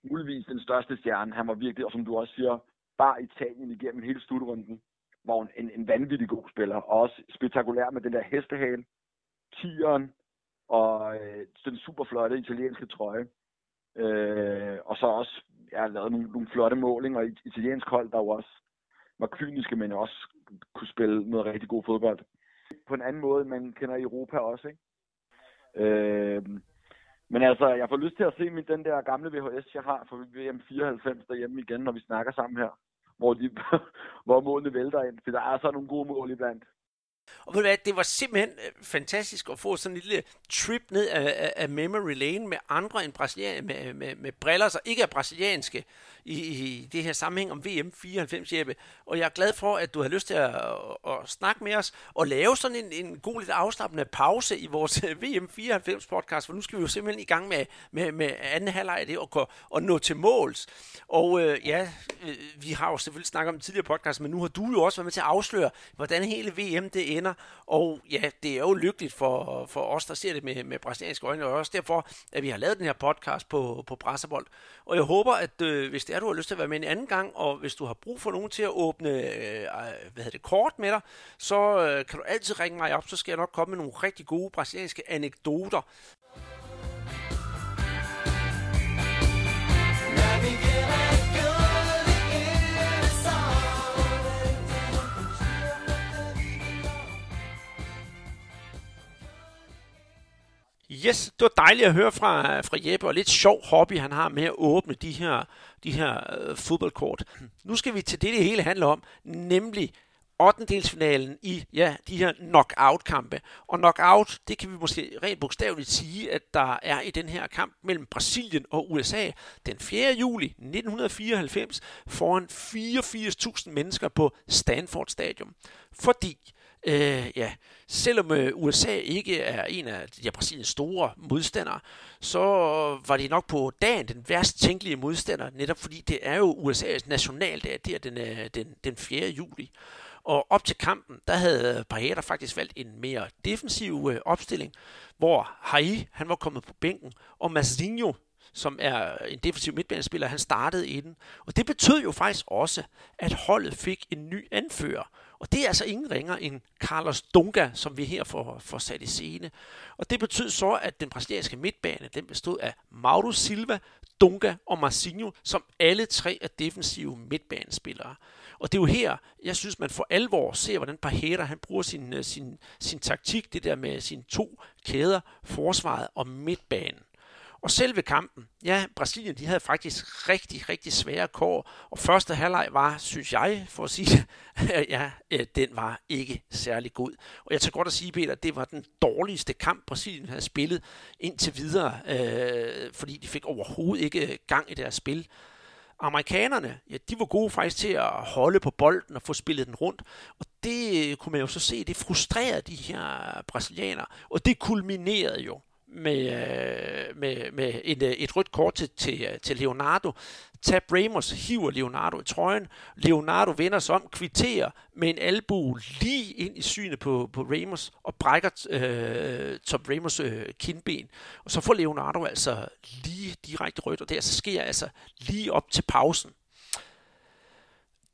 muligvis den største stjerne. Han var virkelig, og som du også siger, bare Italien igennem hele slutrunden var en, en vanvittig god spiller, og også spektakulær med den der hestehale, tieren og øh, den super flotte italienske trøje. Øh, og så også ja, lavet nogle, nogle flotte målinger i italiensk hold, der jo også var kyniske, men også kunne spille noget rigtig god fodbold. På en anden måde, man kender i Europa også, ikke? Øh, men altså, jeg får lyst til at se min, den der gamle VHS, jeg har fra VM 94 derhjemme igen, når vi snakker sammen her hvor, de, [LAUGHS] hvor målene vælter ind. For der er så nogle gode mål iblandt. Og ved du hvad, det var simpelthen øh, fantastisk at få sådan en lille trip ned af, af memory lane med andre end brasilian, med, med, med briller, så ikke er brasilianske i, i det her sammenhæng om VM 94, Jeppe. Og jeg er glad for, at du har lyst til at, at, at snakke med os og lave sådan en, en god lidt afslappende pause i vores øh, VM 94 podcast, for nu skal vi jo simpelthen i gang med, med, med anden halvleg af det og, og nå til måls. Og øh, ja, øh, vi har jo selvfølgelig snakket om tidligere podcast, men nu har du jo også været med til at afsløre, hvordan hele VM det ender. Og ja, det er jo lykkeligt for, for os, der ser det med, med brasilianske øjne, og også derfor, at vi har lavet den her podcast på, på Brasserbold. Og jeg håber, at øh, hvis det er, du har lyst til at være med en anden gang, og hvis du har brug for nogen til at åbne øh, hvad hedder det, kort med dig, så øh, kan du altid ringe mig op, så skal jeg nok komme med nogle rigtig gode brasilianske anekdoter. Yes, det var dejligt at høre fra, fra Jeppe, og lidt sjov hobby, han har med at åbne de her, de her øh, fodboldkort. Nu skal vi til det, det hele handler om, nemlig 8. i ja, de her knockout-kampe. Og knockout, det kan vi måske rent bogstaveligt sige, at der er i den her kamp mellem Brasilien og USA den 4. juli 1994 foran 84.000 mennesker på Stanford Stadium. Fordi Øh, ja, selvom øh, USA ikke er en af de Brasiliens store modstandere, så var de nok på dagen den værst tænkelige modstander, netop fordi det er jo USA's nationaldag, det er den, øh, den, den 4. juli. Og op til kampen, der havde Paeta faktisk valgt en mere defensiv øh, opstilling, hvor Hai, han var kommet på bænken, og Mazinho, som er en defensiv midtbanespiller, han startede inden. Og det betød jo faktisk også, at holdet fik en ny anfører. Og det er altså ingen ringer end Carlos Dunga, som vi her får, får sat i scene. Og det betød så, at den brasilianske midtbane den bestod af Mauro Silva, Dunga og Marcinho, som alle tre er defensive midtbanespillere. Og det er jo her, jeg synes, man for alvor ser, hvordan Pajeda, han bruger sin, øh, sin, sin taktik, det der med sine to kæder, forsvaret og midtbanen. Og selve kampen, ja, Brasilien, de havde faktisk rigtig, rigtig svære kår. Og første halvleg var, synes jeg, for at sige [LAUGHS] ja, øh, den var ikke særlig god. Og jeg tager godt at sige, Peter, det var den dårligste kamp, Brasilien havde spillet indtil videre, øh, fordi de fik overhovedet ikke øh, gang i deres spil. Amerikanerne, ja, de var gode faktisk til at holde på bolden og få spillet den rundt. Og det øh, kunne man jo så se, det frustrerede de her brasilianere. Og det kulminerede jo Øh, med, med, med et, øh, et rødt kort til, til, øh, til Leonardo. Tab Ramos hiver Leonardo i trøjen. Leonardo vender sig om, kvitterer med en albu lige ind i synet på, på Ramos og brækker øh, Top Ramos øh, kindben. Og så får Leonardo altså lige direkte rødt, og det altså sker altså lige op til pausen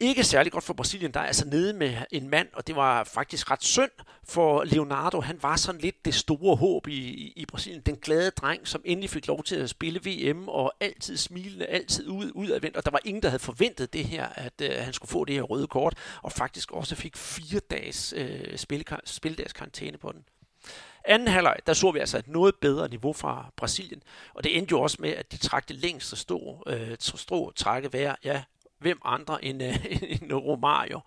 ikke særlig godt for Brasilien, der er altså nede med en mand, og det var faktisk ret synd for Leonardo. Han var sådan lidt det store håb i, i, i Brasilien. Den glade dreng, som endelig fik lov til at spille VM, og altid smilende, altid ud, udadvendt. Og der var ingen, der havde forventet det her, at øh, han skulle få det her røde kort, og faktisk også fik fire dages øh, spilledags karantæne på den. Anden halvleg, der så vi altså et noget bedre niveau fra Brasilien, og det endte jo også med, at de trak det længste strå, øh, strå trække være, ja, hvem andre end, øh, [LAUGHS] end Romario.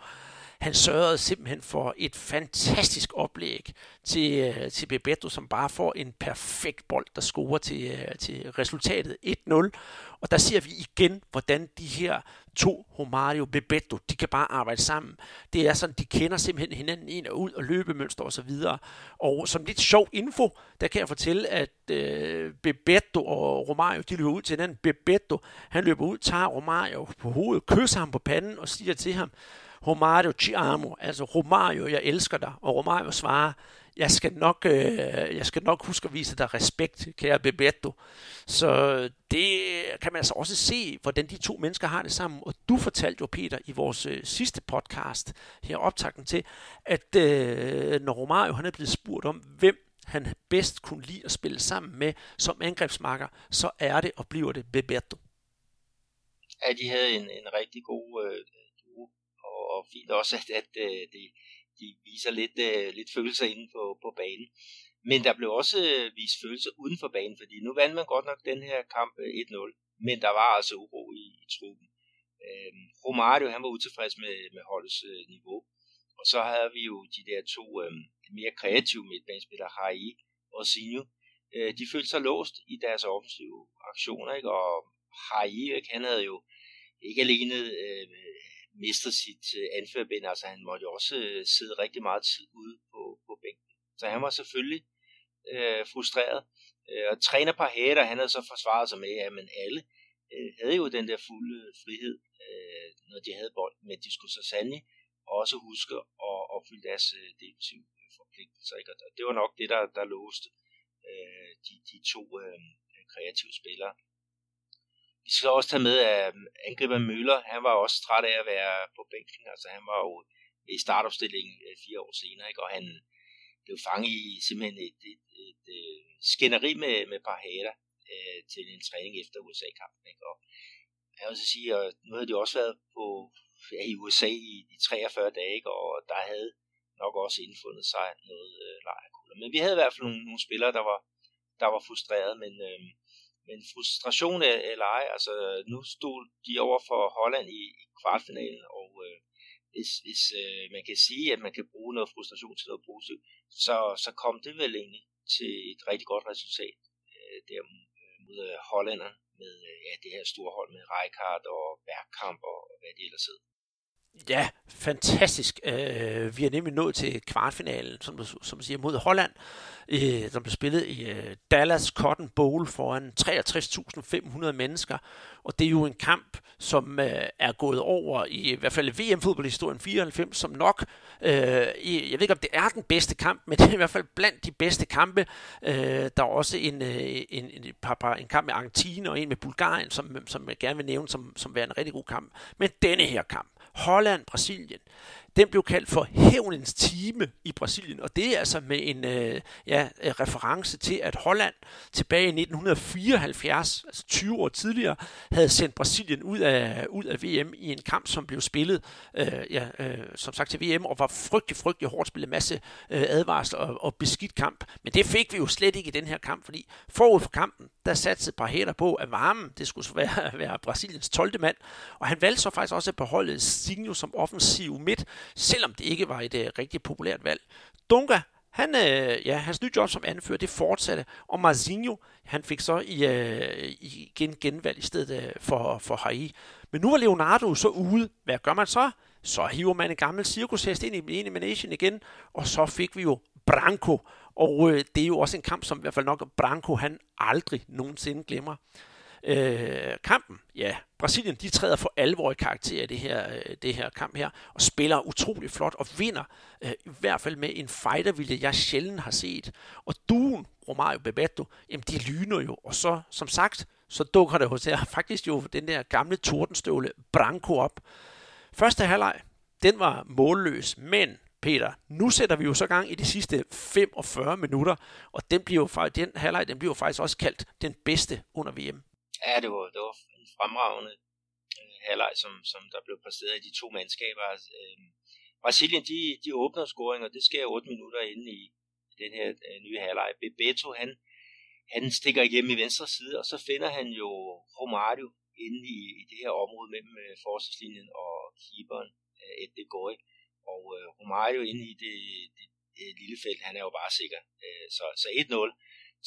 Han sørgede simpelthen for et fantastisk oplæg til, øh, til Bebeto, som bare får en perfekt bold, der scorer til, øh, til resultatet 1-0. Og der ser vi igen, hvordan de her to, Romario Bebeto, de kan bare arbejde sammen. Det er sådan, de kender simpelthen hinanden ind og ud, og løbemønster osv. Og, og som lidt sjov info, der kan jeg fortælle, at øh, Bebeto og Romario, de løber ud til hinanden. Bebeto, han løber ud, tager Romario på hovedet, kysser ham på panden og siger til ham, Romario ci amo, altså Romario, jeg elsker dig. Og Romario svarer, jeg skal nok, øh, jeg skal nok huske at vise dig respekt, kære Bebeto. Så øh, det kan man altså også se, hvordan de to mennesker har det sammen. Og du fortalte jo, Peter, i vores øh, sidste podcast, her optakten til, at øh, når Romario han er blevet spurgt om, hvem han bedst kunne lide at spille sammen med som angrebsmarker, så er det og bliver det Bebeto. Ja, de havde en, en rigtig god øh, og, fint også, at, at øh, det, de viser lidt, øh, lidt følelser inde på, på banen. Men der blev også øh, vist følelser uden for banen, fordi nu vandt man godt nok den her kamp øh, 1-0, men der var altså uro i, i truppen. Øh, Romario han var utilfreds med, med holdets øh, niveau, og så havde vi jo de der to øh, mere kreative midtbanespillere, Hai og Sinjo. Øh, de følte sig låst i deres offensive aktioner, ikke? og Hai, ikke? han havde jo ikke alene øh, mister sit øh, anførbind, altså han måtte jo også øh, sidde rigtig meget tid ude på, på bænken. Så han var selvfølgelig øh, frustreret. Øh, og træner Parhætter, han havde så forsvaret sig med, at men alle øh, havde jo den der fulde frihed, øh, når de havde bold, men de skulle så sandelig også huske at opfylde deres øh, defensive øh, forpligtelser. Ikke? Og det var nok det, der, der låste øh, de, de to øh, kreative spillere. Vi skal også tage med, at um, angriber Møller, han var også træt af at være på bænken. Altså han var jo i startopstillingen øh, fire år senere, ikke? og han blev fanget i simpelthen et, et, et, et skænderi med, med Parhada øh, til en træning efter USA-kampen. Ikke? Og jeg vil så sige, at nu havde de også været på, ja, i USA i i 43 dage, ikke? og der havde nok også indfundet sig noget øh, lejrkulder. Men vi havde i hvert fald nogle, nogle spillere, der var, der var frustreret, men øh, men frustration eller ej, altså nu stod de over for Holland i, i kvartfinalen, og øh, hvis, hvis øh, man kan sige, at man kan bruge noget frustration til noget positivt, så, så kom det vel egentlig til et rigtig godt resultat øh, der øh, mod øh, hollænderne med øh, ja, det her store hold med Rijkaard og Bergkamp og hvad det ellers hedder. Ja, fantastisk. Uh, vi er nemlig nået til kvartfinalen, som som siger, mod Holland, uh, som blev spillet i uh, Dallas Cotton Bowl foran 63.500 mennesker. Og det er jo en kamp, som uh, er gået over i, i hvert fald VM-fodboldhistorien 94, som nok, uh, i, jeg ved ikke om det er den bedste kamp, men [LAUGHS] det er i hvert fald blandt de bedste kampe. Uh, der er også en, uh, en, en, en, en kamp med Argentina og en med Bulgarien, som, som jeg gerne vil nævne som, som værende en rigtig god kamp. Men denne her kamp, Holland-Brasilien. Den blev kaldt for hævnens time i Brasilien, og det er altså med en øh, ja, øh, reference til, at Holland tilbage i 1974, altså 20 år tidligere, havde sendt Brasilien ud af, ud af VM i en kamp, som blev spillet øh, ja, øh, som sagt til VM, og var frygtelig, frygtelig hårdt spillet, masse øh, advarsler og, og beskidt kamp. Men det fik vi jo slet ikke i den her kamp, fordi forud for kampen, der satte par på, at varmen, det skulle være, [LAUGHS] være Brasiliens 12. mand, og han valgte så faktisk også at beholde Signo som offensiv midt, selvom det ikke var et øh, rigtig populært valg. Dunga, han, øh, ja, hans nye job som anfører, det fortsatte, og Marzinho, han fik så i, øh, igen genvalg i stedet øh, for, for Hai. Men nu var Leonardo så ude. Hvad gør man så? Så hiver man en gammel cirkushest ind i Elimination igen, og så fik vi jo Branko. Og øh, det er jo også en kamp, som i hvert fald nok Branko, han aldrig nogensinde glemmer. Øh, kampen, ja, Brasilien de træder for alvor i karakter i det her, øh, det her kamp her, og spiller utrolig flot og vinder, øh, i hvert fald med en fightervilje, jeg sjældent har set. Og duen, Romario Bebeto, jamen de lyner jo, og så, som sagt, så dukker det hos her faktisk jo den der gamle tordenstøvle Branko op. Første halvleg, den var målløs, men Peter, nu sætter vi jo så gang i de sidste 45 minutter, og den, bliver jo, den halvleg den bliver jo faktisk også kaldt den bedste under VM. Ja, det var, det var en fremragende øh, halvleg, som, som der blev præsteret i de to mandskaber. Altså, øh, Brasilien, de, de åbner scoring, og det sker 8 minutter inde i, den her øh, nye halvleg. Bebeto, han, han stikker igennem i venstre side, og så finder han jo Romario inde i, i det her område mellem øh, forsvarslinjen og keeperen, øh, Ed Goy. Og øh, Romario inde i det, det, det lille felt, han er jo bare sikker. Øh, så, så 1-0.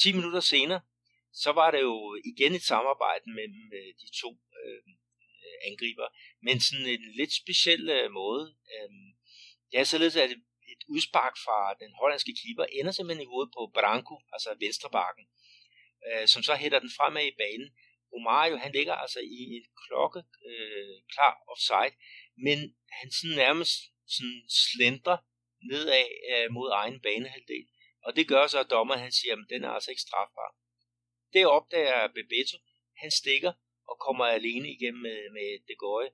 10 minutter senere, så var det jo igen et samarbejde mellem øh, de to øh, angriber, men sådan en lidt speciel øh, måde. Øh, det er således, at et, udspark fra den hollandske keeper ender simpelthen i hovedet på Branco, altså venstrebakken, øh, som så hætter den fremad i banen. Romario, han ligger altså i en klokke øh, klar offside, men han sådan nærmest sådan slender nedad øh, mod egen banehalvdel. Og det gør så, at dommeren han siger, at den er altså ikke strafbar. Det opdager Bebeto. Han stikker og kommer alene igennem med, med De Goy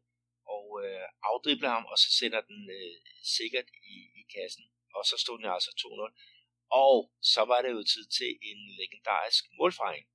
og øh, afdribler ham, og så sender den øh, sikkert i, i kassen. Og så stod den altså 2-0. Og så var det jo tid til en legendarisk målfejring.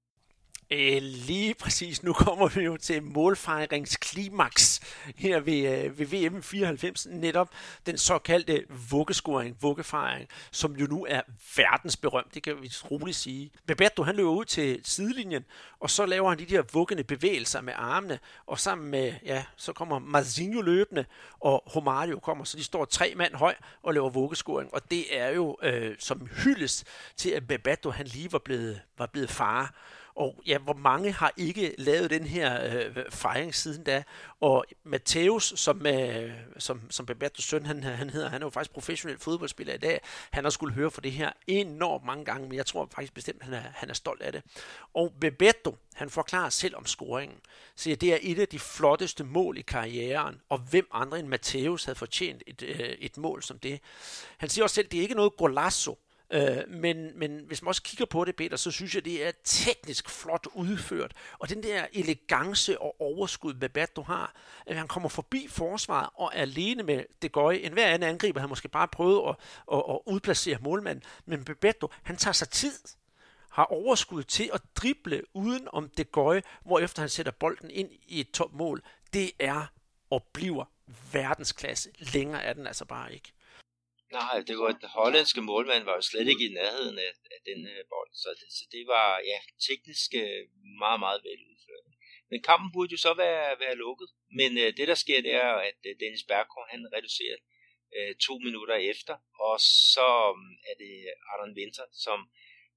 Øh, lige præcis. Nu kommer vi jo til målfejringsklimaks her ved, øh, ved VM 94. Netop den såkaldte vuggescoring, vuggefejring, som jo nu er verdensberømt. Det kan vi roligt sige. Bebeto, han løber ud til sidelinjen, og så laver han de der vuggende bevægelser med armene, og sammen med, ja, så kommer Mazinho løbende, og Romario kommer, så de står tre mand høj og laver vuggescoring. Og det er jo øh, som hyldes til, at Bebeto, han lige var blevet, var blevet far. Og ja, hvor mange har ikke lavet den her øh, fejring siden da? Og Matthäus, som, øh, som, som Bebertos søn han, han hedder, han er jo faktisk professionel fodboldspiller i dag. Han har skulle høre for det her enormt mange gange, men jeg tror faktisk bestemt, han er, han er stolt af det. Og Bebeto, han forklarer selv om scoringen. Så det er et af de flotteste mål i karrieren, og hvem andre end Matthäus havde fortjent et, øh, et mål som det. Han siger også selv, det er ikke noget golazo, Øh, men, men hvis man også kigger på det, Peter, så synes jeg, det er teknisk flot udført. Og den der elegance og overskud, Bebato har, at han kommer forbi forsvaret og er alene med det gøje. En hver anden angriber havde måske bare prøvet at, at, at udplacere målmanden. Men Bebeto, han tager sig tid har overskud til at drible uden om det gøje, hvorefter han sætter bolden ind i et topmål. Det er og bliver verdensklasse. Længere er den altså bare ikke. Nej, det var den hollandske målmand var jo slet ikke i nærheden af, af den uh, bold, så det, så det var ja, teknisk uh, meget, meget veludført. Men kampen burde jo så være, være lukket, men øh, det der sker, det er, at øh, Dennis Bergkorn, han reducerer øh, to minutter efter, og så øh, er det Arden Winter, som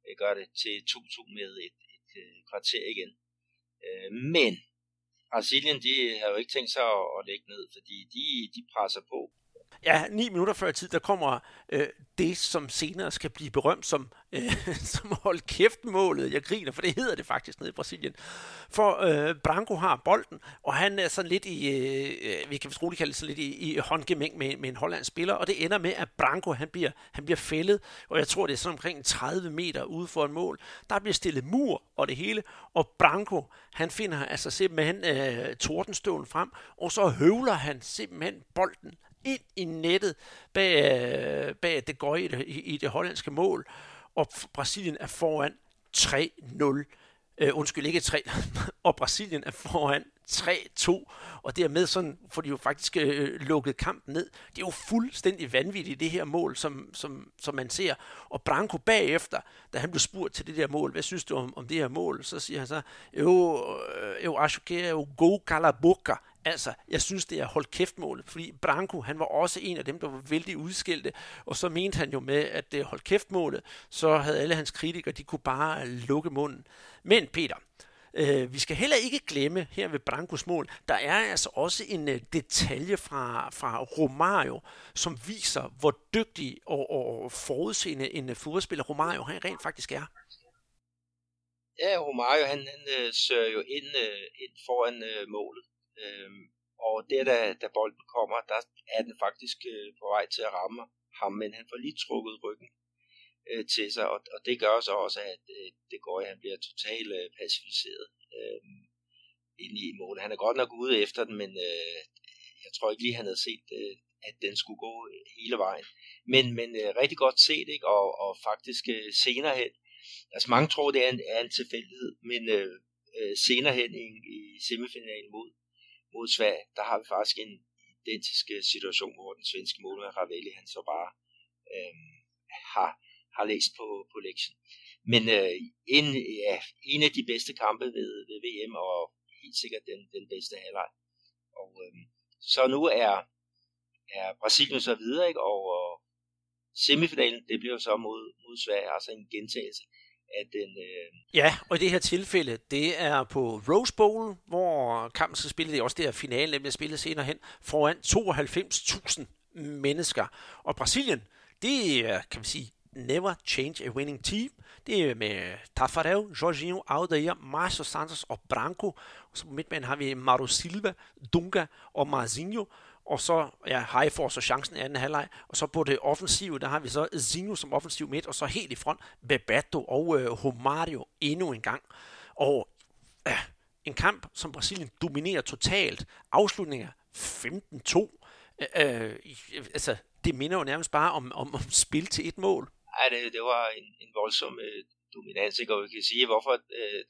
øh, gør det til 2-2 med et, et øh, kvarter igen. Øh, men Brasilien, de har jo ikke tænkt sig at, at lægge ned, fordi de, de presser på. Ja, ni minutter før tid, der kommer øh, det, som senere skal blive berømt som, øh, [LAUGHS] som hold kæft målet. Jeg griner, for det hedder det faktisk nede i Brasilien. For øh, Branco har bolden, og han er sådan lidt i, øh, øh vi kan vist roligt kalde det sådan lidt i, i håndgemæng med, med en hollandsk spiller, og det ender med, at Branco han bliver, han bliver fældet, og jeg tror, det er sådan omkring 30 meter ude for en mål. Der bliver stillet mur og det hele, og Branco, han finder altså simpelthen øh, tordenstøvlen frem, og så høvler han simpelthen bolden ind i nettet bag, øh, bag det går i det, i, det hollandske mål, og Brasilien er foran 3-0. Øh, undskyld, ikke 3, [LAUGHS] og Brasilien er foran 3-2, og dermed sådan får de jo faktisk øh, lukket kampen ned. Det er jo fuldstændig vanvittigt, det her mål, som, som, som man ser. Og Branko bagefter, da han blev spurgt til det der mål, hvad synes du om, om det her mål, så siger han så, jo, øh, jo, acho que é o gol cala boca, Altså, jeg synes, det er holdt kæft målet, fordi Branko, han var også en af dem, der var vældig udskilte, og så mente han jo med, at det er holdt kæft målet, så havde alle hans kritikere, de kunne bare lukke munden. Men Peter, øh, vi skal heller ikke glemme her ved Brankos mål, der er altså også en øh, detalje fra, fra Romario, som viser, hvor dygtig og, og forudseende en uh, fodboldspiller Romario han rent faktisk er. Ja, Romario, han, han uh, søger jo ind, uh, ind foran uh, målet. Øh, og der, da, da bolden kommer, der er den faktisk øh, på vej til at ramme ham, men han får lige trukket ryggen øh, til sig, og, og det gør så også, at øh, det går, at han bliver totalt øh, pacificeret øh, ind i målet. Han er godt nok ude efter den, men øh, jeg tror ikke lige, han havde set, øh, at den skulle gå øh, hele vejen. Men, men øh, rigtig godt set, ikke? Og, og faktisk øh, senere hen, altså mange tror, det er en, er en tilfældighed, men øh, øh, senere hen i, i semifinalen mod mod Sverige, der har vi faktisk en identisk øh, situation, hvor den svenske målmand Ravelli, han så bare øh, har, har læst på, på lektien. Men øh, en, ja, en af de bedste kampe ved, ved VM, og helt sikkert den, den bedste halvleg. Og øh, så nu er, er Brasilien så videre, ikke? Og, og semifinalen, det bliver så mod, mod Sverige, altså en gentagelse af den... Øh... Ja, og i det her tilfælde, det er på Rose Bowl, hvor kampen skal spille, det er også det her finale, nemlig spillet senere hen, foran 92.000 mennesker. Og Brasilien, det er, kan man sige, never change a winning team. Det er med Tafarel, Jorginho, Aldair, Marcio Santos og Branco. Og så på midtbanen har vi Mauro Silva, Dunga og Marzinho. Og så, ja, High får så chancen i anden halvleg. Og så på det offensive, der har vi så Zinho som offensiv midt, og så helt i front Bebato og øh, Romario endnu en gang. Og øh, en kamp, som Brasilien dominerer totalt. Afslutninger 15-2. Øh, øh, altså, det minder jo nærmest bare om, om, om spil til et mål. Nej, det, det var en, en voldsom øh, dominans, ikke? og vi kan sige, hvorfor øh,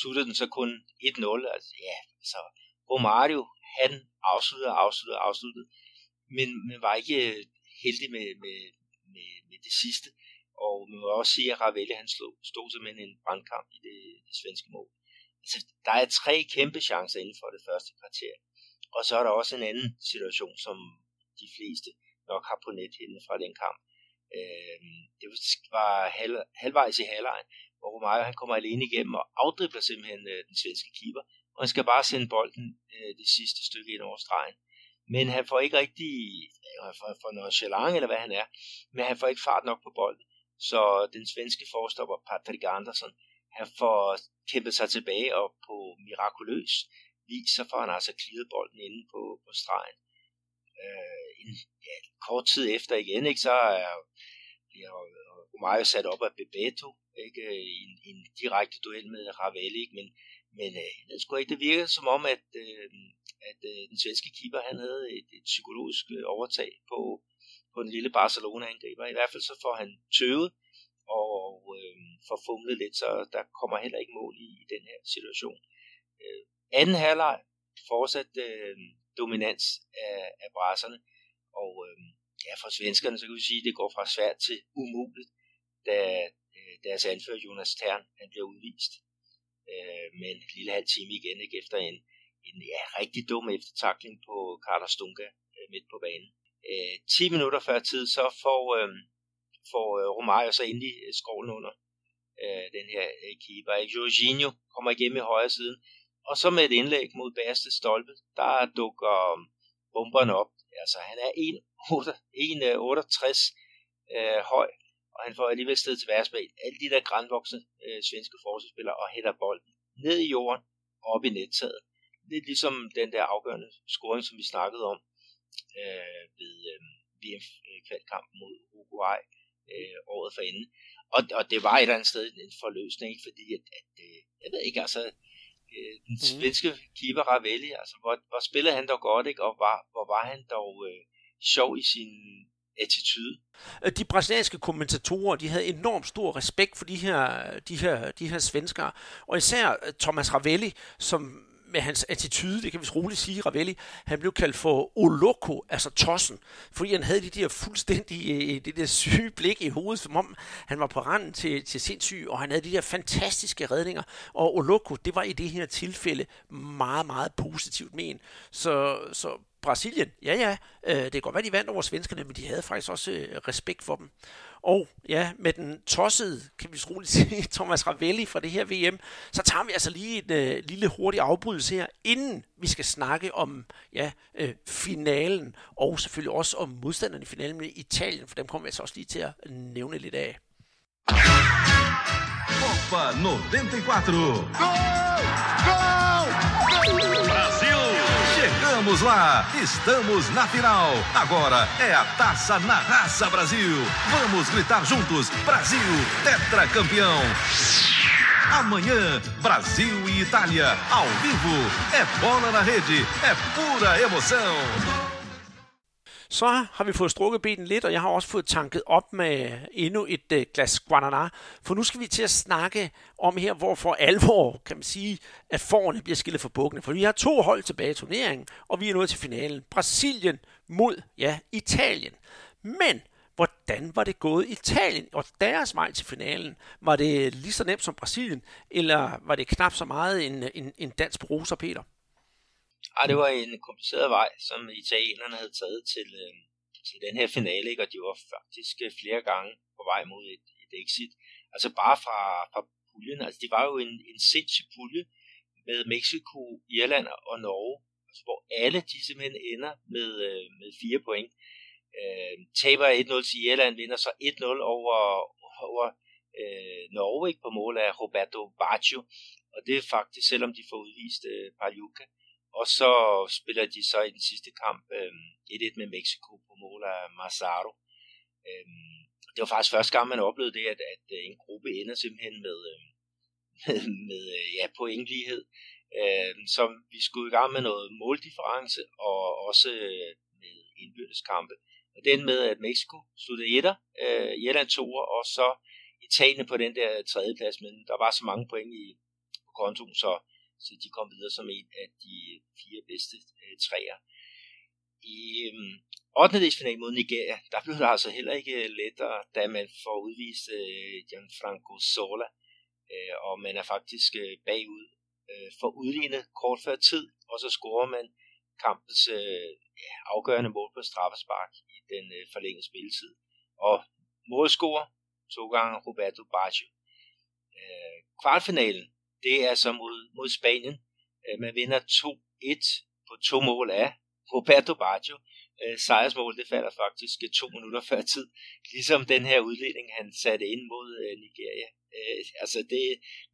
sluttede den så kun 1-0. Altså, ja, så Romario, han afsluttede, afsluttede, afsluttede, men man var ikke øh, heldig med, med, med, med det sidste. Og man må også sige, at Ravelli han slog, stod simpelthen en brandkamp i det, det svenske mål. Altså, der er tre kæmpe chancer inden for det første kvarter. Og så er der også en anden situation, som de fleste nok har på net fra den kamp. Øh, det var halv, halvvejs i halvlejen, hvor Romario han kommer alene igennem og afdribler simpelthen øh, den svenske keeper, og han skal bare sende bolden øh, det sidste stykke ind over stregen. Men han får ikke rigtig, for, for noget chalang eller hvad han er, men han får ikke fart nok på bolden. Så den svenske forstopper Patrick Andersson, han får kæmpet sig tilbage og på mirakuløs vis, så får han altså klidet bolden inde på, på stregen. Øh, en, ja, kort tid efter igen, ikke, så er, bliver Romario sat op af Bebeto ikke, i en, en direkte duel med Ravelli, ikke, men men øh, jeg tror ikke, det virker som om, at, øh, at øh, den svenske keeper han havde et, et psykologisk øh, overtag på, på den lille Barcelona-angriber. I hvert fald så får han tøvet og øh, får fumlet lidt, så der kommer heller ikke mål i, i den her situation. Øh, anden halvleg fortsat øh, dominans af, af brasserne, og øh, ja, for svenskerne, så kan vi sige, at det går fra svært til umuligt, da øh, deres anfører Jonas Tern han bliver udvist øh, med en lille halv time igen, ikke efter en, en ja, rigtig dum eftertakling på Carlos Stunka øh, midt på banen. Øh, 10 minutter før tid, så får, øh, får øh, Romario så endelig øh, skrålen under øh, den her øh, keeper. Jorginho kommer igennem i højre siden, og så med et indlæg mod bagerste stolpe, der dukker øh, bomberne op. Altså, han er 1,68 øh, øh, høj, og han får alligevel sted til værs med alle de der grænvoksne øh, svenske forsvarsspillere og hætter bolden ned i jorden og op i nettaget. Lidt ligesom den der afgørende scoring, som vi snakkede om øh, ved øh, VM-kvalkampen mod Uruguay øh, året for enden. Og, og det var et eller andet sted en forløsning, fordi at, at øh, jeg ved ikke, altså øh, den mhm. svenske keeper Ravelli, altså hvor, hvor spillede han dog godt, ikke? og var, hvor var han dog øh, sjov i sin attitude. Øh, de brasilianske kommentatorer, de havde enormt stor respekt for de her, de her, de her svenskere, og især øh, Thomas Ravelli, som med hans attitude, det kan vi roligt sige, Ravelli, han blev kaldt for Oloko, altså tossen, fordi han havde de der fuldstændig, øh, det der syge blik i hovedet, som om han var på randen til, til sindssyg, og han havde de der fantastiske redninger, og Oloko, det var i det her tilfælde meget, meget positivt men. Så, så Brasilien, ja ja, øh, det kan godt være, de vandt over svenskerne, men de havde faktisk også øh, respekt for dem. Og ja, med den tossede, kan vi roligt [LAUGHS] sige, Thomas Ravelli fra det her VM, så tager vi altså lige en øh, lille hurtig afbrydelse her, inden vi skal snakke om ja, øh, finalen, og selvfølgelig også om modstanderne i finalen med Italien, for dem kommer vi altså også lige til at nævne lidt af. Copa 94. Gol! Gol! Chegamos lá, estamos na final. Agora é a taça na Raça Brasil. Vamos gritar juntos: Brasil, tetracampeão. Amanhã, Brasil e Itália, ao vivo. É bola na rede, é pura emoção. Så har vi fået strukket benen lidt, og jeg har også fået tanket op med endnu et øh, glas Guaraná. For nu skal vi til at snakke om her, hvor for alvor, kan man sige, at forerne bliver skillet for bukkene. For vi har to hold tilbage i turneringen, og vi er nået til finalen. Brasilien mod, ja, Italien. Men hvordan var det gået Italien og deres vej til finalen? Var det lige så nemt som Brasilien, eller var det knap så meget en, en, en dansk roser, Peter? Ej, det var en kompliceret vej, som italienerne havde taget til, øh, til den her finale, ikke? og de var faktisk øh, flere gange på vej mod et, et exit. Altså bare fra, fra puljen, altså det var jo en, en sindssyg pulje med Mexico, Irland og Norge, altså hvor alle de simpelthen ender med, øh, med fire point. Øh, taber 1-0 til Irland, vinder så 1-0 over, over øh, Norge ikke, på mål af Roberto Baggio, og det er faktisk, selvom de får udvist øh, Pagliuca, og så spiller de så i den sidste kamp øh, 1-1 med Mexico på mål af Mazzaro. Øh, det var faktisk første gang, man oplevede det, at, at øh, en gruppe ender simpelthen med, øh, med, med øh, ja, pointlighed. Øh, så vi skulle i gang med noget måldifference og også øh, med indbyrdeskampe. Og den med, at Mexico sluttede etter, øh, Irland toer, og så Italien på den der tredje plads, men der var så mange point i på kontoen, så så de kom videre som en af de øh, fire bedste øh, træer. I øh, 8. mod Nigeria, der blev det altså heller ikke øh, lettere, da man får udvist øh, Gianfranco Sola, øh, og man er faktisk øh, bagud øh, for udlignet kort før tid, og så scorer man kampens øh, afgørende mål på straffespark i den øh, forlængede spilletid. Og målscorer to gange Roberto Baggio. Øh, kvartfinalen, det er så mod, mod Spanien. Øh, man vinder 2-1 på to mål af Roberto Baggio. Øh, sejrsmål, det falder faktisk øh, to minutter før tid. Ligesom den her udledning, han satte ind mod øh, Nigeria. Øh, altså det,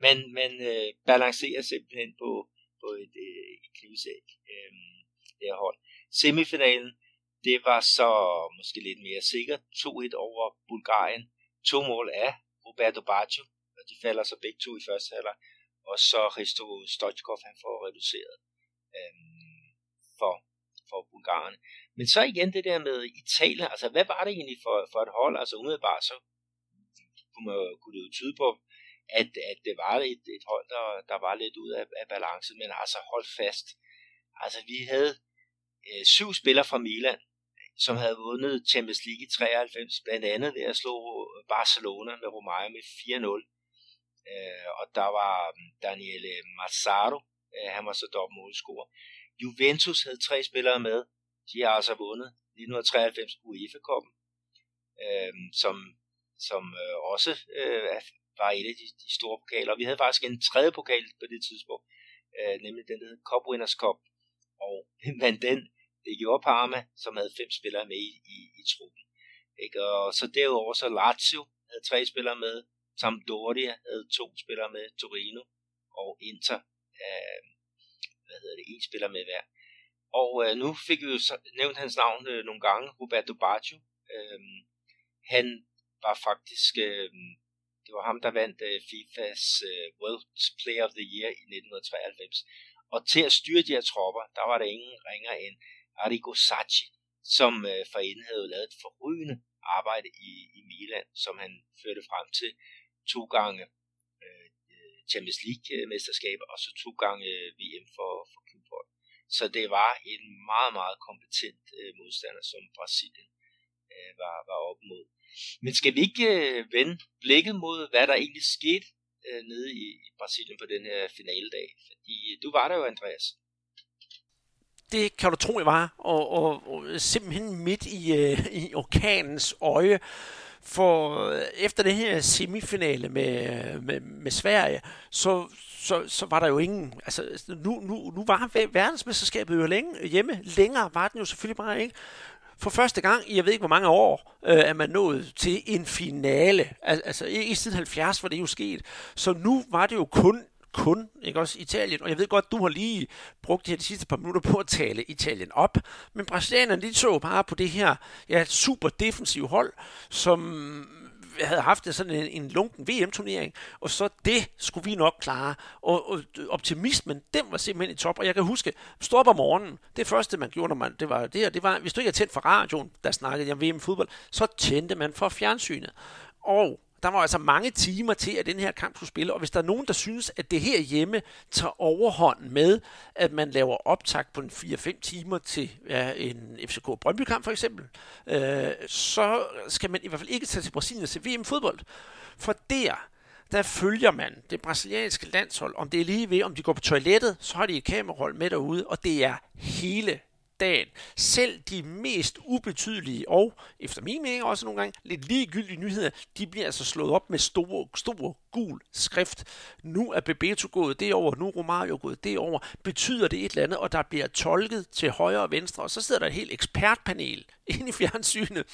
man, man øh, balancerer simpelthen på, på et, øh, et knivsæk, øh, det her hold. Semifinalen, det var så måske lidt mere sikkert. 2-1 over Bulgarien. To mål af Roberto Baggio, og de falder så begge to i første halvleg og så Risto Stoichkov, han får reduceret øhm, for, for bulgarerne. Men så igen det der med Italien, altså hvad var det egentlig for, for et hold? Altså umiddelbart så kunne, man, kunne det jo tyde på, at, at det var et, et hold, der, der var lidt ud af, af balance, men altså hold fast. Altså vi havde øh, syv spillere fra Milan, som havde vundet Champions League i 93, blandt andet ved at slå Barcelona med Romario med 4-0. Øh, og der var mm, Daniele Mazzaro, øh, han var så dobbelt målscorer. Juventus havde tre spillere med. De har altså vundet 1993 UEFA-koppen, øh, som, som øh, også øh, var et af de, de store pokaler. Og vi havde faktisk en tredje pokal på det tidspunkt, øh, nemlig den, der hed Cup Winners Cup. Og [LAUGHS] vandt den, det gjorde Parma, som havde fem spillere med i, i, i truppen. Ikke? Og så derudover så Lazio havde tre spillere med, Sampdoria havde to spillere med, Torino og Inter, øh, hvad hedder det, en spiller med hver. Og øh, nu fik vi jo nævnt hans navn øh, nogle gange, Roberto Baggio. Øh, han var faktisk, øh, det var ham, der vandt øh, FIFAs øh, World Player of the Year i 1993. Og til at styre de her tropper, der var der ingen ringer end Arrigo Sacchi, som øh, forinden havde lavet et forrygende arbejde i, i Milan, som han førte frem til to gange øh, Champions League-mesterskaber, og så to gange øh, VM for, for klubhold. Så det var en meget, meget kompetent øh, modstander, som Brasilien øh, var, var op mod. Men skal vi ikke øh, vende blikket mod, hvad der egentlig skete øh, nede i, i Brasilien på den her finaledag? Fordi øh, du var der jo, Andreas. Det kan du tro, jeg var, og, og, og simpelthen midt i, øh, i orkanens øje. For øh, efter det her semifinale med, øh, med, med Sverige, så, så, så var der jo ingen... Altså, nu, nu, nu var verdensmesterskabet jo længe hjemme. Længere var den jo selvfølgelig bare ikke for første gang i jeg ved ikke hvor mange år, øh, er man nået til en finale. Altså i siden 70 var det jo sket. Så nu var det jo kun kun, ikke også Italien, og jeg ved godt, du har lige brugt de her de sidste par minutter på at tale Italien op, men brasilianerne, de så bare på det her ja, super defensive hold, som øh, havde haft sådan en, en lunken VM-turnering, og så det skulle vi nok klare. Og, og optimismen, den var simpelthen i top. Og jeg kan huske, stå op om morgenen, det første man gjorde, når man, det var det, det var, hvis du ikke havde tændt for radioen, der snakkede jeg om VM-fodbold, så tændte man for fjernsynet. Og der var altså mange timer til, at den her kamp skulle spille, og hvis der er nogen, der synes, at det her hjemme tager overhånd med, at man laver optag på en 4-5 timer til ja, en FCK Brøndby-kamp for eksempel, øh, så skal man i hvert fald ikke tage til Brasilien og se VM-fodbold. For der, der følger man det brasilianske landshold, om det er lige ved, om de går på toilettet, så har de et kamerahold med derude, og det er hele dagen. Selv de mest ubetydelige og, efter min mening også nogle gange, lidt ligegyldige nyheder, de bliver altså slået op med store, store gul skrift. Nu er Bebeto gået derover, nu er Romario gået derover. Betyder det et eller andet, og der bliver tolket til højre og venstre, og så sidder der et helt ekspertpanel [LAUGHS] inde i fjernsynet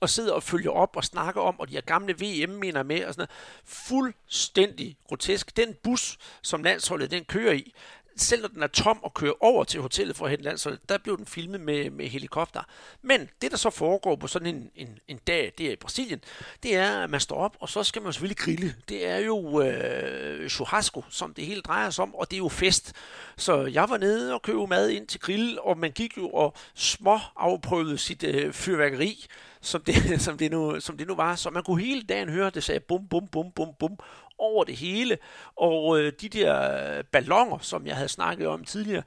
og sidder og følger op og snakker om, og de her gamle VM-minder med og sådan noget. Fuldstændig grotesk. Den bus, som landsholdet den kører i, selv når den er tom og kører over til hotellet for at hente landsholdet, der blev den filmet med, med helikopter. Men det, der så foregår på sådan en, en, en dag det er i Brasilien, det er, at man står op, og så skal man selvfølgelig grille. Det er jo øh, churrasco, som det hele drejer sig om, og det er jo fest. Så jeg var nede og købte mad ind til grill, og man gik jo og små afprøvede sit øh, fyrværkeri, som det, [LAUGHS] som, det nu, som det nu var. Så man kunne hele dagen høre, det sagde bum, bum, bum, bum, bum, over det hele. Og øh, de der ballonger, som jeg havde snakket om tidligere,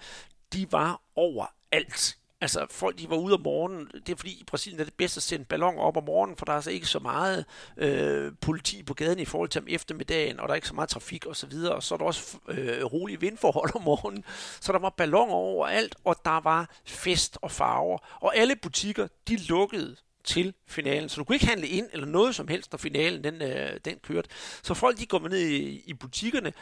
de var overalt. Altså folk, de var ude om morgenen. Det er fordi i Brasilien er det bedst at sende ballonger op om morgenen, for der er altså ikke så meget øh, politi på gaden i forhold til om eftermiddagen, og der er ikke så meget trafik og så videre. Og så er der også øh, rolige vindforhold om morgenen. Så der var ballonger overalt, og der var fest og farver. Og alle butikker, de lukkede til finalen. Så du kunne ikke handle ind eller noget som helst, når finalen den, øh, den kørte. Så folk de går ned i, i butikkerne,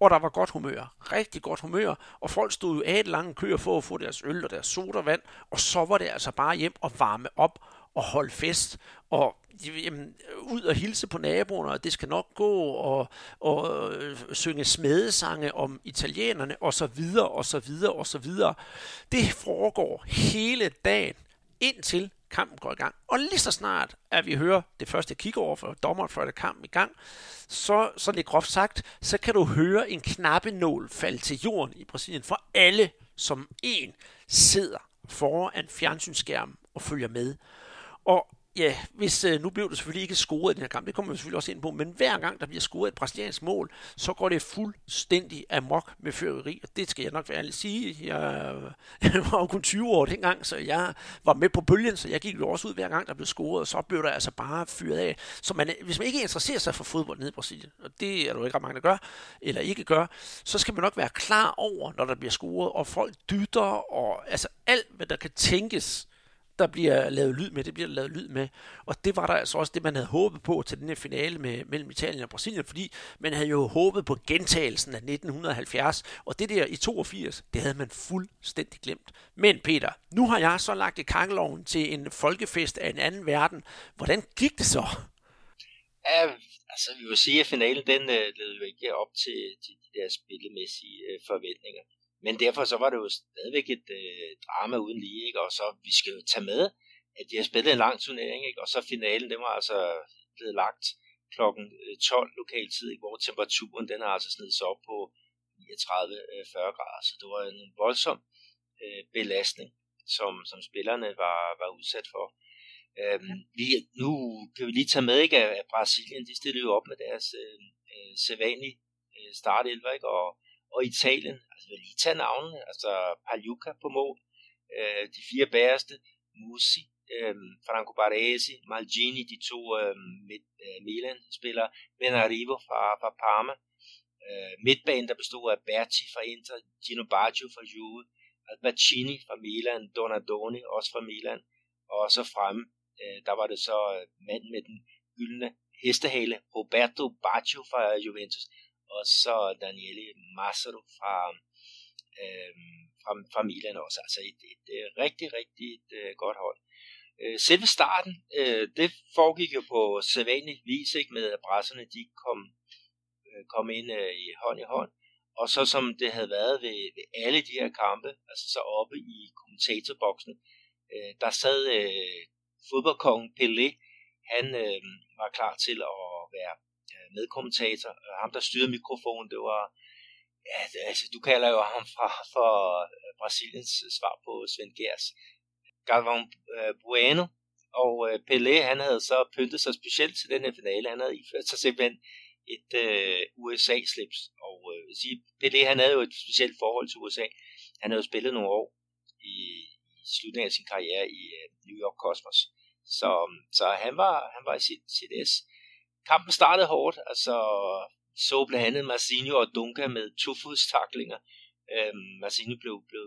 og der var godt humør. Rigtig godt humør. Og folk stod jo af et lange køer for at få deres øl og deres sodavand. Og så var det altså bare hjem og varme op og holde fest. Og jamen, ud og hilse på naboerne, og det skal nok gå, og, og øh, synge smedesange om italienerne, og så videre, og så videre, og så videre. Det foregår hele dagen, indtil kampen går i gang. Og lige så snart, at vi hører det første over for dommeren før det kampen i gang, så, så lidt groft sagt, så kan du høre en knappenål falde til jorden i Brasilien, for alle som en sidder foran fjernsynsskærmen og følger med. Og ja, hvis øh, nu blev det selvfølgelig ikke scoret i den her kamp, det kommer vi selvfølgelig også ind på, men hver gang der bliver scoret et brasiliansk mål, så går det fuldstændig amok med føreri, og det skal jeg nok være ærlig sige. Jeg, [LAUGHS] jeg var jo kun 20 år dengang, så jeg var med på bølgen, så jeg gik jo også ud hver gang der blev scoret, og så blev der altså bare fyret af. Så man, øh, hvis man ikke interesserer sig for fodbold nede i Brasilien, og det er der jo ikke ret mange, der gør, eller ikke gør, så skal man nok være klar over, når der bliver scoret, og folk dytter, og altså alt, hvad der kan tænkes, der bliver lavet lyd med, det bliver lavet lyd med. Og det var der altså også det, man havde håbet på til den her finale med, mellem Italien og Brasilien, fordi man havde jo håbet på gentagelsen af 1970, og det der i 82, det havde man fuldstændig glemt. Men Peter, nu har jeg så lagt i kakkeloven til en folkefest af en anden verden. Hvordan gik det så? Ja, altså vi vil sige, at finalen den øh, led jo ikke op til, til de der spillemæssige øh, forventninger. Men derfor så var det jo stadigvæk et øh, drama uden lige, ikke? og så vi skal jo tage med, at de har spillet en lang turnering, ikke? og så finalen, den var altså blevet lagt klokken 12 øh, lokal tid, ikke? hvor temperaturen den har altså snedet sig op på 39-40 øh, grader, så det var en voldsom øh, belastning, som, som spillerne var, var udsat for. Øhm, vi, nu kan vi lige tage med, ikke, at Brasilien, de stillede jo op med deres øh, øh, sædvanlige øh, startelver, ikke, og, og Italien, altså vil lige tage navnene, altså Pagliuca på mål, øh, de fire bæreste, Musi, øh, Franco Baresi, Malgini, de to øh, midt, øh, Milan-spillere, Benarivo fra, fra Parma, øh, midtbanen, der bestod af Berti fra Inter, Gino Baggio fra Juve, Albacini fra Milan, Donadoni også fra Milan, og så fremme øh, der var det så øh, manden med den gyldne hestehale, Roberto Baggio fra Juventus, og så Daniele Massaro fra, øh, fra, fra Milan også. Altså et, et, et øh, rigtig, rigtig et, øh, godt hold. Øh, selve starten, øh, det foregik jo på sædvanlig vis, ikke, med at brasserne de kom, øh, kom ind øh, i hånd i hånd. Og så som det havde været ved, ved alle de her kampe, altså så oppe i kommentatorboksen, øh, der sad øh, fodboldkongen Pelé, han øh, var klar til at være medkommentator. Øh, ham, der styrede mikrofonen, det var, ja, det, altså, du kalder jo ham fra, for øh, Brasiliens svar på Svend Gers. Galvão øh, Bueno, og Pelé, han havde så pyntet sig specielt til den her finale. Han havde iført sig simpelthen et øh, USA-slips. Og øh, sige, Pelé, han havde jo et specielt forhold til USA. Han havde jo spillet nogle år i, i slutningen af sin karriere i øh, New York Cosmos. Så, så han, var, han var i sit, sit S. Kampen startede hårdt, altså så blandt andet Marcinho og Dunga med tofodstaklinger. Øhm, Marcinho blev, blev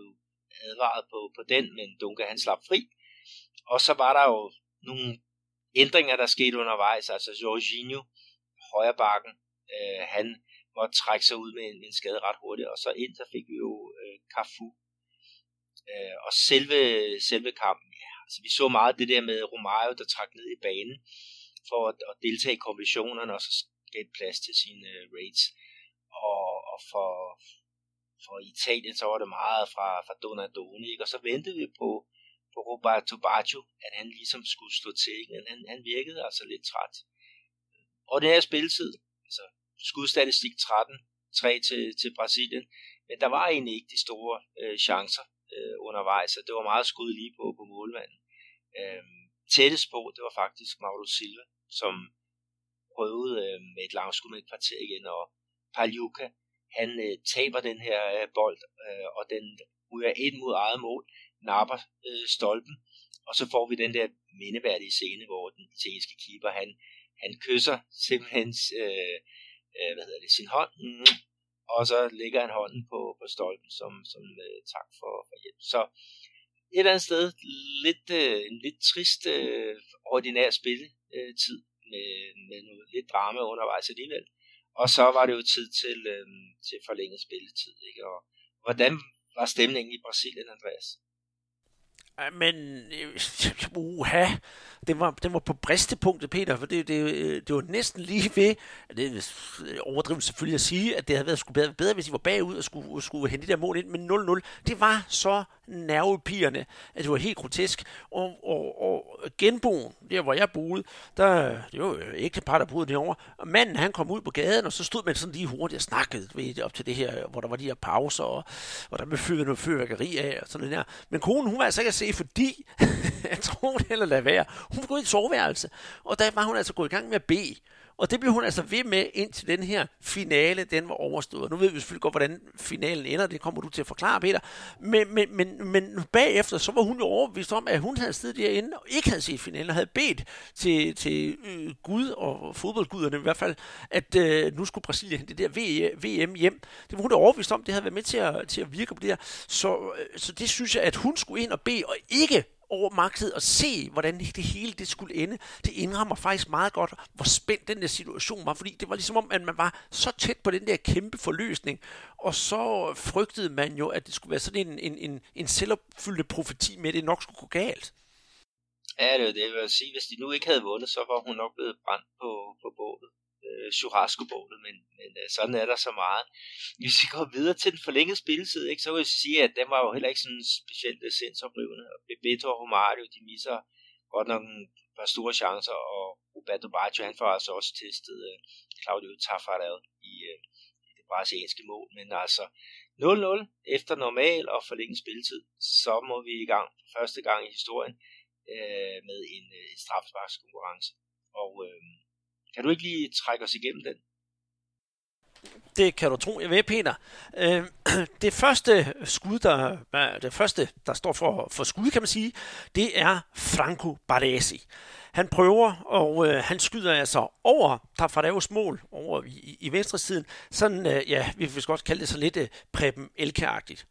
advaret på, på den, men Dunga han slap fri. Og så var der jo nogle ændringer, der skete undervejs. Altså Jorginho, højre bakken, øh, han måtte trække sig ud med en, en skade ret hurtigt, og så ind, så fik vi jo øh, Cafu. Øh, og selve, selve kampen, Altså, vi så meget det der med Romario, der trak ned i banen for at, at deltage i kommissionerne og så gav plads til sine uh, raids. Og, og for, for Italien, så var det meget fra, fra Donadoni, ikke? og så ventede vi på, på Roberto Baggio, at han ligesom skulle stå til, ikke? men han, han virkede altså lidt træt. Og det her spilletid, altså skudstatistik 13, 3 til, til Brasilien, men der var egentlig ikke de store øh, chancer øh, undervejs, så det var meget skud lige på, på målmanden. Øh, tættest på, det var faktisk Mauro Silva, som prøvede øh, med et langskud med et kvarter igen, og Paljuka, han øh, taber den her øh, bold, øh, og den ryger ind mod eget mål, napper øh, stolpen, og så får vi den der mindeværdige scene, hvor den italienske keeper, han, han kysser simpelthen øh, øh, hvad hedder det, sin hånd, og så lægger han hånden på, på stolpen som, som øh, tak for, for hjælp. Så et eller andet sted lidt, øh, en lidt trist øh, ordinær spilletid med, med noget lidt drama undervejs alligevel. Og så var det jo tid til, øh, til forlænget spilletid. Ikke? Og hvordan var stemningen i Brasilien, Andreas? Men, øh, uha, det var, det var på bristepunktet, Peter, for det, det, øh, det var næsten lige ved, det er øh, overdrivet selvfølgelig at sige, at det havde været skulle bedre, bedre, hvis de var bagud og skulle, skulle hente det der mål ind, men 0-0, det var så nervepigerne, Altså, det var helt grotesk. Og, og, og genboen, der hvor jeg boede, der, det var jo ikke par, der boede derovre, og manden han kom ud på gaden, og så stod man sådan lige hurtigt og snakkede ved, op til det her, hvor der var de her pauser, og hvor der blev fyret noget fyrværkeri af, og sådan der. Men konen, hun var altså ikke at se, fordi, [LAUGHS] jeg tror det heller lade være, hun var gået i et soveværelse, og der var hun altså gået i gang med at bede. Og det blev hun altså ved med, indtil den her finale, den var overstået. Nu ved vi selvfølgelig godt, hvordan finalen ender, det kommer du til at forklare, Peter. Men, men, men, men bagefter, så var hun jo overbevist om, at hun havde siddet derinde og ikke havde set finalen, og havde bedt til, til øh, Gud og fodboldguderne i hvert fald, at øh, nu skulle Brasilien det der VM hjem. Det var hun da overbevist om, det havde været med til at, til at virke på det her. Så, øh, så det synes jeg, at hun skulle ind og bede, og ikke over markedet og se, hvordan det hele det skulle ende. Det indrammer faktisk meget godt, hvor spændt den der situation var, fordi det var ligesom om, at man var så tæt på den der kæmpe forløsning, og så frygtede man jo, at det skulle være sådan en, en, en, en selvopfyldende profeti med, at det nok skulle gå galt. Ja, det er det. Jeg vil sige, hvis de nu ikke havde vundet, så var hun nok blevet brændt på, på bålet. Øh, Churrasco-bålet, men, men øh, sådan er der så meget. Hvis vi går videre til den forlængede spilletid, ikke, så vil jeg sige, at den var jo heller ikke sådan specielt øh, sindsoprivende. Og Bebeto og Romario, de misser godt nok en par store chancer, og Roberto Baggio, han får altså også testet øh, Claudio Taffarel i, øh, i det brasilianske mål. Men altså 0-0 efter normal og forlænget spilletid, så må vi i gang for første gang i historien øh, med en, øh, en straffesparkskonkurrence. Og øh, kan du ikke lige trække os igennem den? Det kan du tro, jeg ved, Peter. Øh, [CLEARS THROAT] det første skud, der, det første, der står for, for skud, kan man sige, det er Franco Baresi. Han prøver, og øh, han skyder altså over Tafadavs mål over i, i venstre siden. Sådan, øh, ja, vi vil godt kalde det så lidt øh, Preben Elke-agtigt.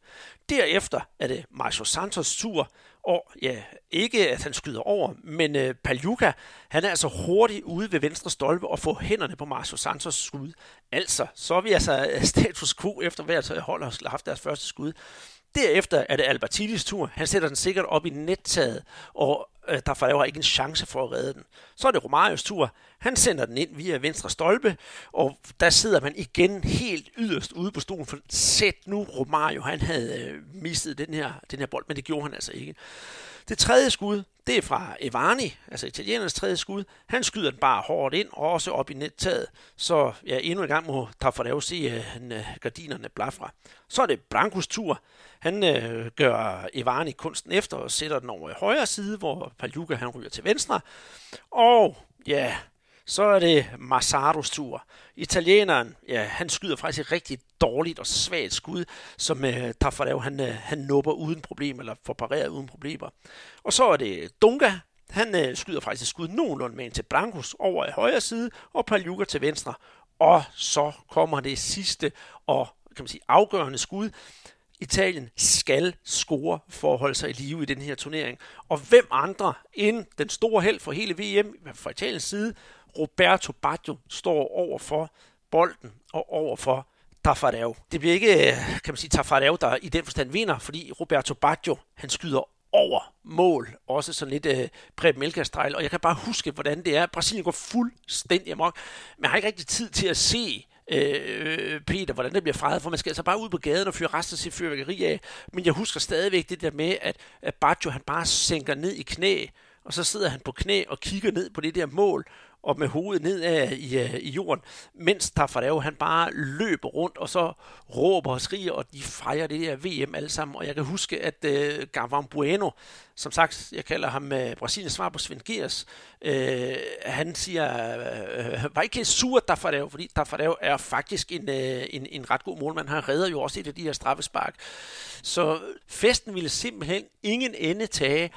Derefter er det Marcio Santos tur, og ja, ikke at han skyder over, men øh, Paljuka, han er altså hurtigt ude ved venstre stolpe og får hænderne på Marcio Santos skud. Altså, så er vi altså øh, status quo efter hvert øh, hold har haft deres første skud. Derefter er det Albertinis tur. Han sætter den sikkert op i nettaget, og øh, der får ikke en chance for at redde den. Så er det Romarios tur. Han sender den ind via venstre stolpe, og der sidder man igen helt yderst ude på stolen. For sæt nu Romario, han havde øh, mistet den her, den her bold, men det gjorde han altså ikke. Det tredje skud, det er fra Evani, altså italienernes tredje skud. Han skyder den bare hårdt ind, og også op i nettaget. Så ja, endnu en gang må Tafareo se uh, gardinerne blafra. Så er det Brankos tur. Han uh, gør Evani kunsten efter og sætter den over i højre side, hvor Paljuka han ryger til venstre. Og ja, så er det Masaros tur. Italieneren, ja, han skyder faktisk et rigtig dårligt og svagt skud, som øh, Tafareo han, øh, han nupper uden problem, eller får pareret uden problemer. Og så er det Dunga, han øh, skyder faktisk et skud nogenlunde med en til Brankos over i højre side, og Paljuka til venstre. Og så kommer det sidste og kan man sige, afgørende skud. Italien skal score for at holde sig i live i den her turnering. Og hvem andre end den store held for hele VM fra Italiens side, Roberto Baggio, står over for bolden og over for Taffareo. Det bliver ikke, øh, kan man sige, Taffareo, der i den forstand vinder, fordi Roberto Baggio, han skyder over mål. Også sådan lidt øh, Preben Elka-style. Og jeg kan bare huske, hvordan det er. Brasilien går fuldstændig amok. Men har ikke rigtig tid til at se øh, Peter, hvordan det bliver fejret, for man skal altså bare ud på gaden og fyre resten af sit fyrværkeri af. Men jeg husker stadigvæk det der med, at, at Baggio han bare sænker ned i knæ, og så sidder han på knæ og kigger ned på det der mål, og med hovedet ned af, i, øh, i jorden, mens Tafareo han bare løber rundt, og så råber og skriger, og de fejrer det der VM alle sammen. Og jeg kan huske, at øh, Gavan Bueno, som sagt, jeg kalder ham øh, Brasiliens svar på Svend Gers, øh, han siger, øh, var ikke sur Tafareo, fordi Tafareo er faktisk en, øh, en, en ret god målmand. Han redder jo også et af de her straffespark. Så festen ville simpelthen ingen ende tage,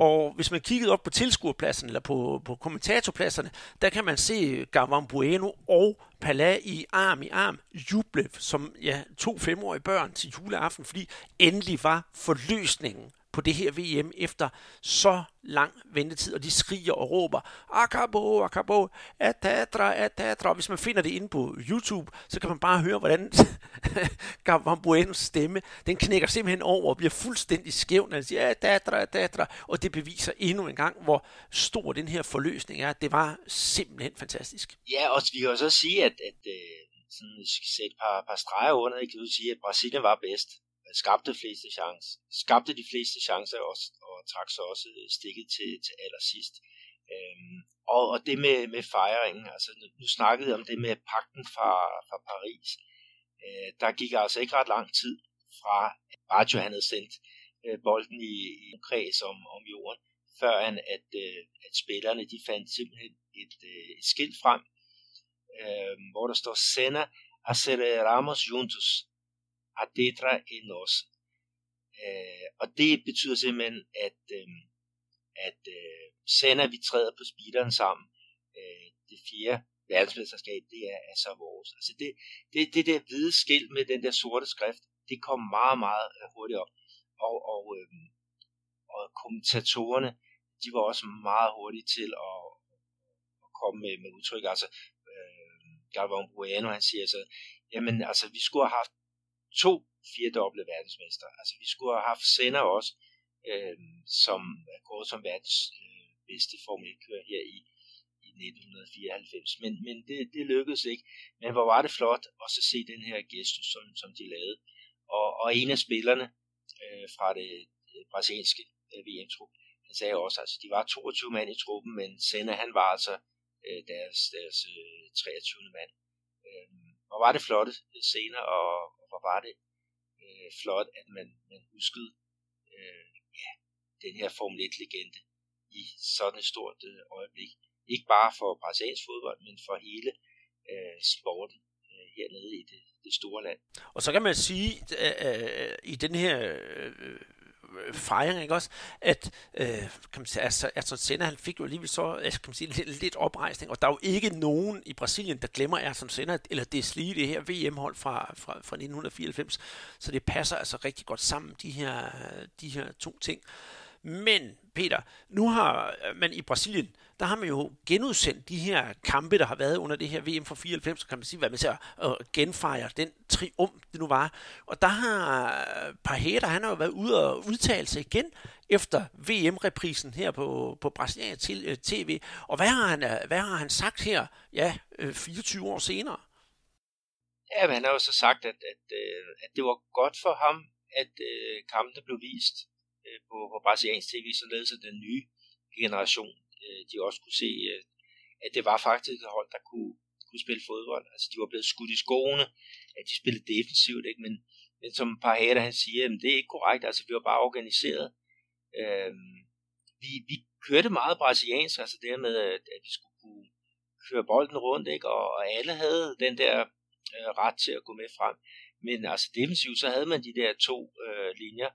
og hvis man kiggede op på tilskuerpladsen eller på, på kommentatorpladserne, der kan man se Gavan Bueno og Pala i arm i arm juble som ja, to femårige børn til juleaften, fordi endelig var forløsningen på det her VM efter så lang ventetid, og de skriger og råber, Akabo, Akabo, Atatra, Atatra. Hvis man finder det inde på YouTube, så kan man bare høre, hvordan [LAUGHS] Gabon Buenos stemme, den knækker simpelthen over og bliver fuldstændig skæv, når han siger, Atatra, Atatra. Og det beviser endnu en gang, hvor stor den her forløsning er. Det var simpelthen fantastisk. Ja, og vi kan også sige, at, at øh, sådan, sætte et par, par streger under, ikke? kan du sige, at Brasilien var bedst skabte, fleste chance, skabte de fleste chancer og, og trak så også øh, stikket til, til allersidst. Øhm, og, og det med, med fejringen, altså nu, nu snakkede jeg om det med pakten fra, fra Paris. Øh, der gik altså ikke ret lang tid fra, at han havde sendt øh, bolden i, i en kreds om, om jorden, før han, at, øh, at spillerne de fandt simpelthen et, øh, et skilt frem, øh, hvor der står Senna aceleramos juntos, Adetra Enos. Øh, og det betyder simpelthen, at, øh, at øh, sender vi træder på speederen sammen. Øh, det fjerde verdensmesterskab, det er altså vores. Altså det, det, det der hvide skilt med den der sorte skrift, det kom meget, meget øh, hurtigt op. Og, og, øh, og kommentatorerne, de var også meget hurtige til at, at komme med, med udtryk. Altså, øh, Galvan Bueno, han siger så, jamen altså, vi skulle have haft to firedoble verdensmester. Altså, vi skulle have haft Senna også, øh, som er gået som verdens øh, bedste Formel 1-kører her i, i 1994. Men, men det, det lykkedes ikke. Men hvor var det flot også at se den her gestus, som, som de lavede. Og, og en af spillerne øh, fra det, det brasilianske øh, VM-trup, han sagde også, at altså, de var 22 mand i truppen, men Senna han var altså øh, deres, deres øh, 23. mand. Øh, og var det flotte øh, scener, og hvor var det øh, flot, at man, man huskede øh, ja, den her Formel 1-legende i sådan et stort øh, øjeblik. Ikke bare for brasiliansk fodbold, men for hele øh, sporten øh, hernede i det, det store land. Og så kan man sige, at øh, i den her øh, fejring, ikke også, at øh, kan man sige, altså, Ayrton Senna, han fik jo alligevel så, altså, kan man sige, lidt, lidt oprejsning, og der er jo ikke nogen i Brasilien, der glemmer Ayrton Senna, eller det er lige det her VM-hold fra, fra, fra 1994, så det passer altså rigtig godt sammen, de her, de her to ting. Men, Peter, nu har øh, man i Brasilien, der har man jo genudsendt de her kampe, der har været under det her VM fra 94, så kan man sige, hvad man ser og genfejre den triumf, det nu var. Og der har øh, Parheta, han har jo været ude og udtale sig igen efter VM-reprisen her på, på brasiliansk TV. Øh, og hvad har, han, hvad har han sagt her, ja, 24 år senere? Ja, men han har jo så sagt, at, at, at det var godt for ham, at kampene blev vist Øh, på, på brasiliansk tv, således at den nye generation, øh, de også kunne se, øh, at det var faktisk et hold, der kunne, kunne spille fodbold. Altså, de var blevet skudt i skoene, at de spillede defensivt, ikke? Men, men som Parhater han siger, jamen, det er ikke korrekt, altså vi var bare organiseret. Øhm, vi, vi kørte meget brasiliansk, altså det med, at, at vi skulle kunne køre bolden rundt, ikke? Og, og alle havde den der øh, ret til at gå med frem. Men altså defensivt, så havde man de der to øh, linjer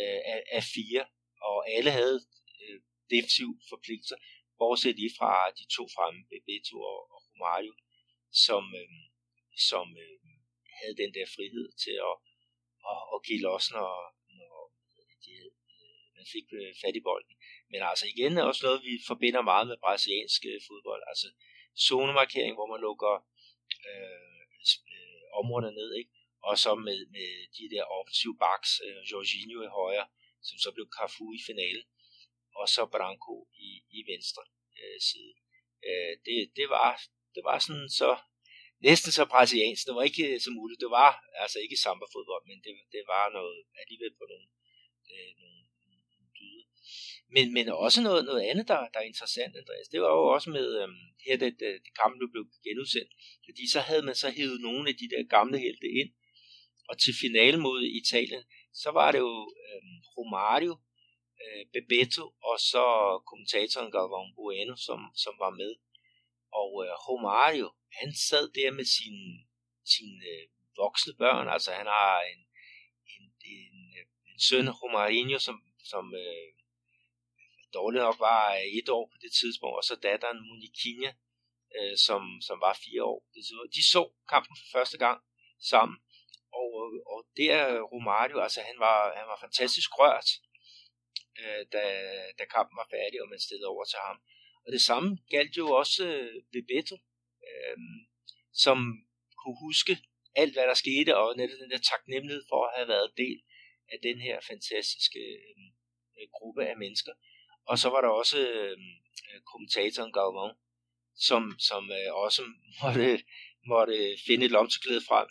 øh, af, af fire, og alle havde øh, defensiv forpligtelser, bortset lige fra de to fremme, Bebeto og, og Romario, som, øh, som øh, havde den der frihed til at, at, at give los, når, når øh, de, øh, man fik øh, fat i bolden. Men altså igen er også noget, vi forbinder meget med brasiliansk øh, fodbold. Altså zonemarkering, hvor man lukker øh, øh, områderne ned, ikke? Og så med, med de der offensive backs, øh, Jorginho i højre, som så blev Cafu i finalen, og så Branco i, i venstre øh, side. Øh, det, det, var, det var sådan så næsten så brasiliansk. Det var ikke øh, så muligt. Det var altså ikke samba-fodbold, men det, det var noget alligevel på nogle, øh, nogle, nogle dyder. Men, men også noget, noget andet, der, der er interessant, Andreas. Det var jo også med, øhm, her det, det, det kampen blev genudsendt, fordi så havde man så hævet nogle af de der gamle helte ind, og til finalen mod Italien, så var det jo øh, Romario, øh, Bebeto og så kommentatoren Galvão Bueno, som, som var med. Og øh, Romario, han sad der med sine, sin, øh, voksne børn, altså han har en, en, en, en søn, Romarinho, som, som øh, dårligt nok var et år på det tidspunkt, og så datteren Moniquinha, øh, som, som var fire år. De så kampen for første gang sammen, og, øh, og det er Romario, altså han var, han var fantastisk rørt, øh, da, da kampen var færdig, og man stillede over til ham. Og det samme galt jo også øh, Bebeto, øh, som kunne huske alt, hvad der skete, og netop den der taknemmelighed for at have været del af den her fantastiske øh, gruppe af mennesker. Og så var der også øh, kommentatoren Galvan, som, som øh, også måtte, måtte finde et lomteklæde frem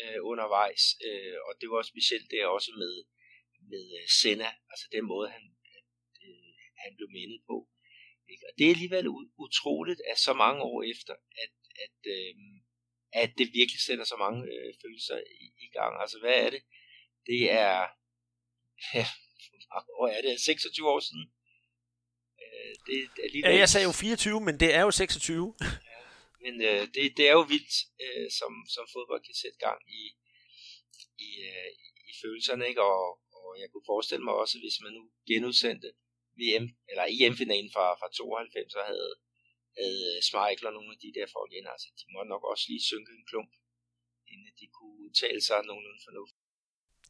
øh, undervejs, øh, og det var specielt det også med, med øh, Senna, altså den måde, han, øh, han blev mindet på. Ikke? Og det er alligevel utroligt, at så mange år efter, at, at, øh, at det virkelig sætter så mange øh, følelser i, i gang. Altså hvad er det? Det er, [LAUGHS] ja, hvor er det? 26 år siden? Øh, det er alligevel... Ja, jeg sagde jo 24, men det er jo 26 men øh, det, det er jo vildt, øh, som, som fodbold kan sætte gang i, i, øh, i følelserne, ikke? Og, og jeg kunne forestille mig også, hvis man nu genudsendte VM, eller EM-finalen fra, fra 92, så havde, havde øh, Schmeichel og nogle af de der folk ind, altså de måtte nok også lige synke en klump, inden de kunne udtale sig nogenlunde fornuftigt.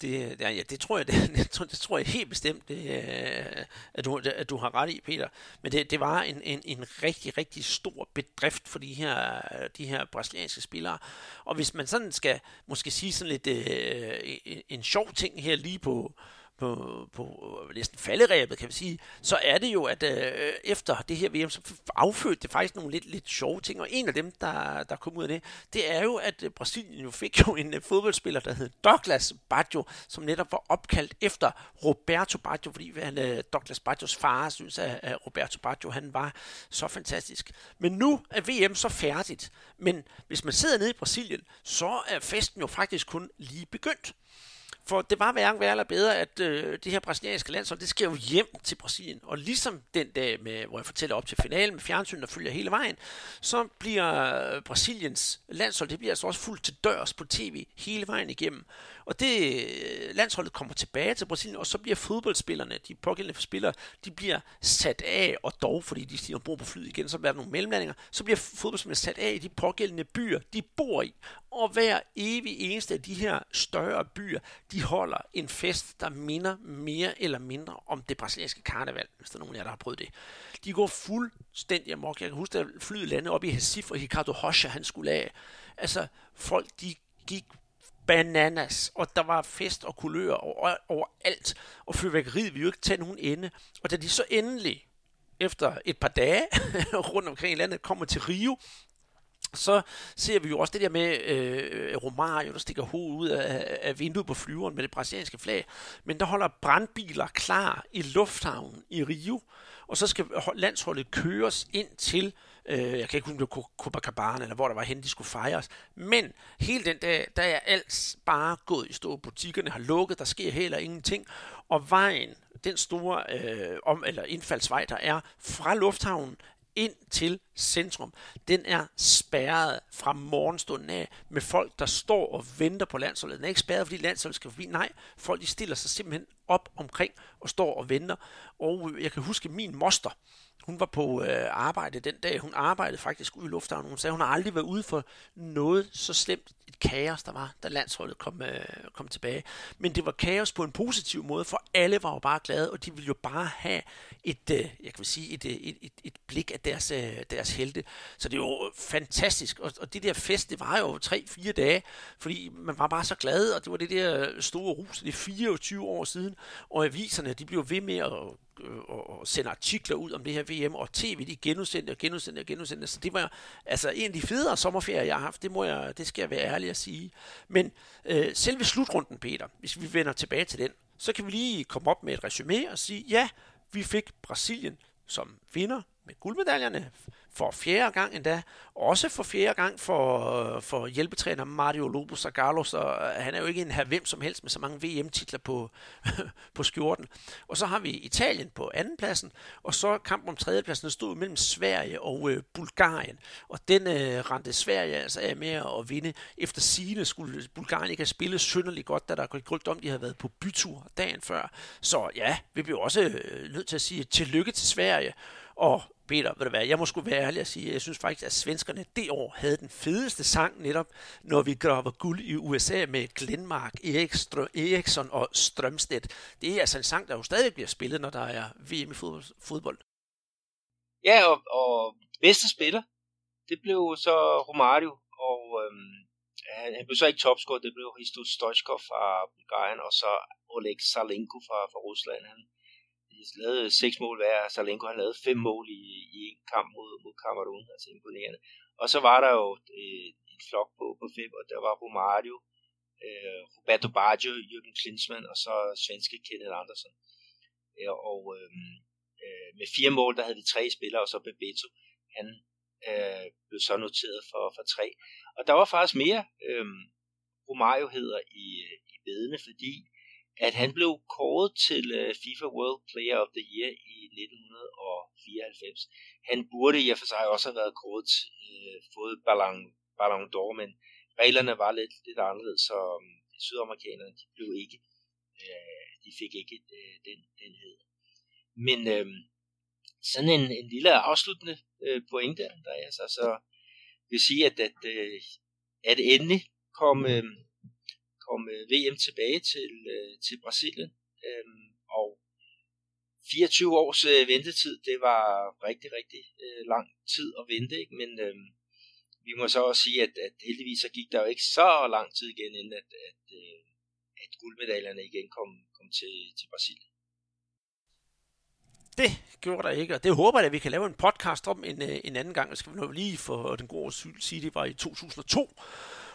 Det, ja, det, tror jeg, [LAUGHS] det, det, tror, det tror jeg helt bestemt, det, øh, at, du, at du har ret i, Peter. Men det, det var en, en, en rigtig, rigtig stor bedrift for de her, de her brasilianske spillere. Og hvis man sådan skal måske sige sådan lidt øh, en, en sjov ting her lige på, på, på øh, næsten falderæbet, kan vi sige, så er det jo, at øh, efter det her VM, så affødte det faktisk nogle lidt, lidt sjove ting, og en af dem, der, der kom ud af det, det er jo, at øh, Brasilien jo fik jo en øh, fodboldspiller, der hed Douglas Baggio, som netop var opkaldt efter Roberto Baggio, fordi han, øh, Douglas Baggios far synes, at, at Roberto Baggio, han var så fantastisk. Men nu er VM så færdigt, men hvis man sidder nede i Brasilien, så er festen jo faktisk kun lige begyndt. For det var hverken værre eller bedre, at øh, det her brasilianske landshold, det skal jo hjem til Brasilien. Og ligesom den dag, med, hvor jeg fortæller op til finalen med fjernsyn, der følger hele vejen, så bliver Brasiliens landshold, det bliver altså også fuldt til dørs på tv hele vejen igennem. Og det øh, landsholdet kommer tilbage til Brasilien, og så bliver fodboldspillerne, de pågældende spillere, de bliver sat af, og dog, fordi de stiger ombord på flyet igen, så bliver der nogle mellemlandinger, så bliver fodboldspillerne sat af i de pågældende byer, de bor i. Og hver evig eneste af de her større byer, de holder en fest, der minder mere eller mindre om det brasilianske karneval, hvis der er nogen af jer, der har prøvet det. De går fuldstændig amok. Jeg kan huske, at flyet landede op i Recife, og Ricardo Rocha, han skulle af. Altså, folk, de gik bananas, og der var fest og kulør over, over alt, og fyrværkeriet ville jo ikke tage nogen ende. Og da de så endelig, efter et par dage [LAUGHS] rundt omkring i landet, kommer til Rio, så ser vi jo også det der med øh, Romario, der stikker hovedet ud af, af vinduet på flyveren med det brasilianske flag. Men der holder brandbiler klar i lufthavnen i Rio, og så skal landsholdet køres ind til Øh, Øh, jeg kan ikke huske, om det var Copacabana, eller hvor der var hen, de skulle fejres. Men hele den dag, der er alt bare gået i stå. Butikkerne har lukket, der sker heller ingenting. Og vejen, den store øh, om- eller indfaldsvej, der er fra lufthavnen ind til centrum, den er spærret fra morgenstunden af med folk, der står og venter på landsholdet. Den er ikke spærret, fordi landsholdet skal forbi. Nej, folk de stiller sig simpelthen op omkring og står og venter. Og jeg kan huske min moster, hun var på øh, arbejde den dag. Hun arbejdede faktisk ude i lufthavnen. Hun sagde, hun har aldrig været ude for noget så slemt et kaos, der var, da landsholdet kom, øh, kom tilbage. Men det var kaos på en positiv måde, for alle var jo bare glade, og de ville jo bare have et, øh, jeg kan sige, et, øh, et, et, et blik af deres, øh, deres helte. Så det er jo øh, fantastisk. Og, og det der fest, det var jo tre-fire dage, fordi man var bare så glad, og det var det der store rus, det er 24 år siden, og aviserne, de blev ved med at øh, og sende artikler ud om det her VM, og tv, de genudsendte og genudsendte og genudsendte. Så det var altså en af de federe sommerferier, jeg har haft. Det, må jeg, det skal jeg være ærlig at sige. Men øh, selve slutrunden, Peter, hvis vi vender tilbage til den, så kan vi lige komme op med et resume og sige, ja, vi fik Brasilien som vinder med guldmedaljerne for fjerde gang endda, også for fjerde gang for, for hjælpetræner Mario Lobos og Carlos, så øh, han er jo ikke en her hvem som helst med så mange VM-titler på, [LAUGHS] på skjorten. Og så har vi Italien på andenpladsen, og så kampen om tredjepladsen stod mellem Sverige og øh, Bulgarien. Og den øh, rendte Sverige altså af med at vinde. Efter sine skulle Bulgarien ikke have spillet synderligt godt, da der gik rygt om, de havde været på bytur dagen før. Så ja, vi bliver også øh, nødt til at sige tillykke til Sverige. Og Peter, ved du hvad, jeg må sgu være ærlig at sige, jeg synes faktisk, at svenskerne det år havde den fedeste sang netop, når vi graver guld i USA med Glenmark, Eriksson og Strømstedt. Det er altså en sang, der jo stadig bliver spillet, når der er VM i fodbold. Ja, og, og bedste spiller, det blev så Romario, og øhm, han, han blev så ikke topscorer, det blev Hristo Stoichkov fra Bulgarien, og så Oleg Salenko fra, fra Rusland. Han, de lavede seks mål hver, Salenko han lavede fem mål i, i en kamp mod, mod Cameroon, altså imponerende. Og så var der jo øh, en flok på, på fem, og der var Romario, øh, Roberto Baggio, Jürgen Klinsmann, og så svenske Kenneth Andersen. Ja, og øh, øh, med fire mål, der havde vi tre spillere, og så Bebeto, han øh, blev så noteret for, for tre. Og der var faktisk mere øh, Romario hedder i, øh, i bedene, fordi at han blev kåret til øh, FIFA World Player of the Year i 1994. Han burde i og for sig også have været kåret til uh, fået Ballon, Ballon d'Or, men reglerne var lidt, lidt anderledes, så um, sydamerikanerne de blev ikke, øh, de fik ikke øh, den, den hed. Men øh, sådan en, en lille afsluttende øh, pointe, der er altså, så vil sige, at, at, øh, at endelig kom, øh, kom øh, VM tilbage til, øh, til Brasilien. Øhm, og 24 års øh, ventetid, det var rigtig, rigtig lang tid at vente, ikke? men øhm, vi må så også sige, at, at heldigvis så gik der jo ikke så lang tid igen, inden at, at, at guldmedaljerne igen kom, kom til, til Brasilien. Det gjorde der ikke, og det håber jeg, at vi kan lave en podcast om en, en anden gang. Jeg skal vi nå lige for den gode syl sige, det var i 2002.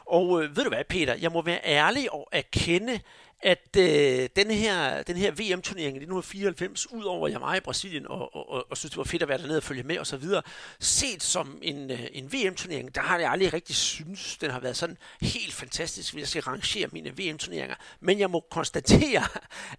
Og øh, ved du hvad, Peter, jeg må være ærlig og erkende, at øh, den her, den her VM-turnering i 1994, udover over jeg var i Brasilien og, og, og, og synes, det var fedt at være dernede og følge med osv., set som en, øh, en VM-turnering, der har jeg aldrig rigtig synes, den har været sådan helt fantastisk, hvis jeg skal rangere mine VM-turneringer. Men jeg må konstatere,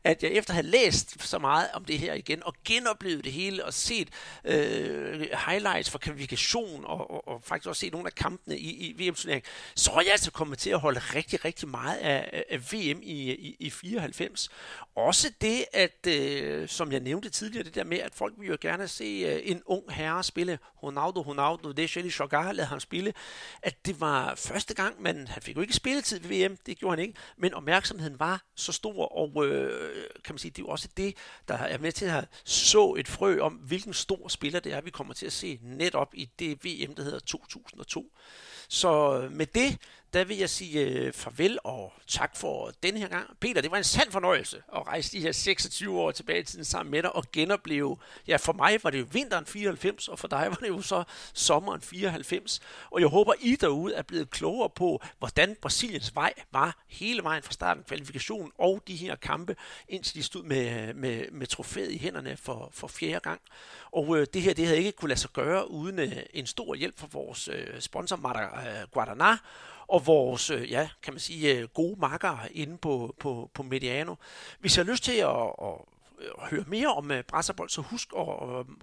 at jeg efter at have læst så meget om det her igen, og genoplevet det hele, og set øh, highlights for kvalifikation, og, og, og faktisk også set nogle af kampene i, i VM-turneringen, så er jeg altså kommet til at holde rigtig, rigtig meget af, af VM i, i i, 94. Også det, at, øh, som jeg nævnte tidligere, det der med, at folk vil jo gerne se øh, en ung herre spille, Ronaldo, Ronaldo, det er Shelly Shogar, lad ham spille, at det var første gang, man, han fik jo ikke spilletid ved VM, det gjorde han ikke, men opmærksomheden var så stor, og øh, kan man sige, det er jo også det, der er med til at så et frø om, hvilken stor spiller det er, vi kommer til at se netop i det VM, der hedder 2002. Så øh, med det, der vil jeg sige øh, farvel og tak for den her gang. Peter, det var en sand fornøjelse at rejse de her 26 år tilbage i tiden sammen med dig og genopleve, ja for mig var det jo vinteren 94, og for dig var det jo så sommeren 94. Og jeg håber, I derude er blevet klogere på, hvordan Brasiliens vej var hele vejen fra starten, kvalifikationen og de her kampe, indtil de stod med, med, med trofæet i hænderne for, for fjerde gang. Og øh, det her, det havde ikke kunne lade sig gøre uden øh, en stor hjælp fra vores øh, sponsor, Mara øh, Guadana, og vores, øh, ja, kan man sige, øh, gode makker inde på, på, på Mediano. Hvis jeg har lyst til at, at høre mere om øh, Brasserbold, så husk at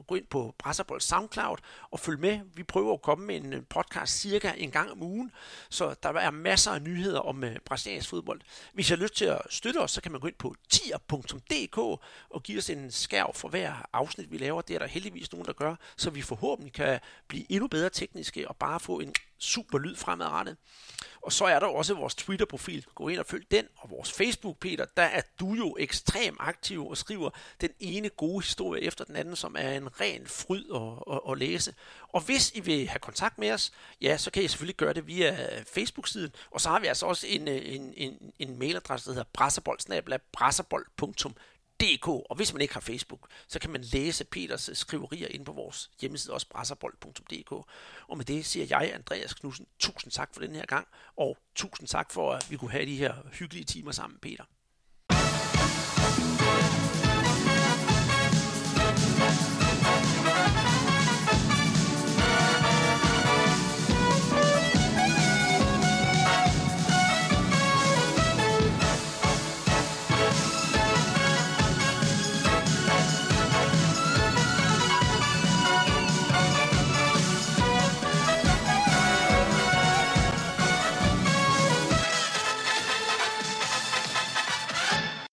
gå ind på Brasserbold SoundCloud og følg med. Vi prøver at komme med en podcast cirka en gang om ugen, så der er masser af nyheder om brasiliansk fodbold. Hvis I har lyst til at støtte os, så kan man gå ind på tier.dk og give os en skærv for hver afsnit, vi laver. Det er der heldigvis nogen, der gør, så vi forhåbentlig kan blive endnu bedre tekniske og bare få en super lyd fremadrettet. Og så er der også vores Twitter-profil. Gå ind og følg den. Og vores Facebook, Peter, der er du jo ekstremt aktiv og skriver den ene gode historie efter den anden, som er en ren fryd at, at, at læse. Og hvis I vil have kontakt med os, ja, så kan I selvfølgelig gøre det via Facebook-siden. Og så har vi altså også en, øh, en, en, en mailadresse, der hedder brasserbold.dk DK, og hvis man ikke har Facebook, så kan man læse Peters øh, skriverier inde på vores hjemmeside, også brasserbold.dk. Og med det siger jeg, Andreas Knudsen, tusind tak for den her gang, og tusind tak for, at vi kunne have de her hyggelige timer sammen, Peter.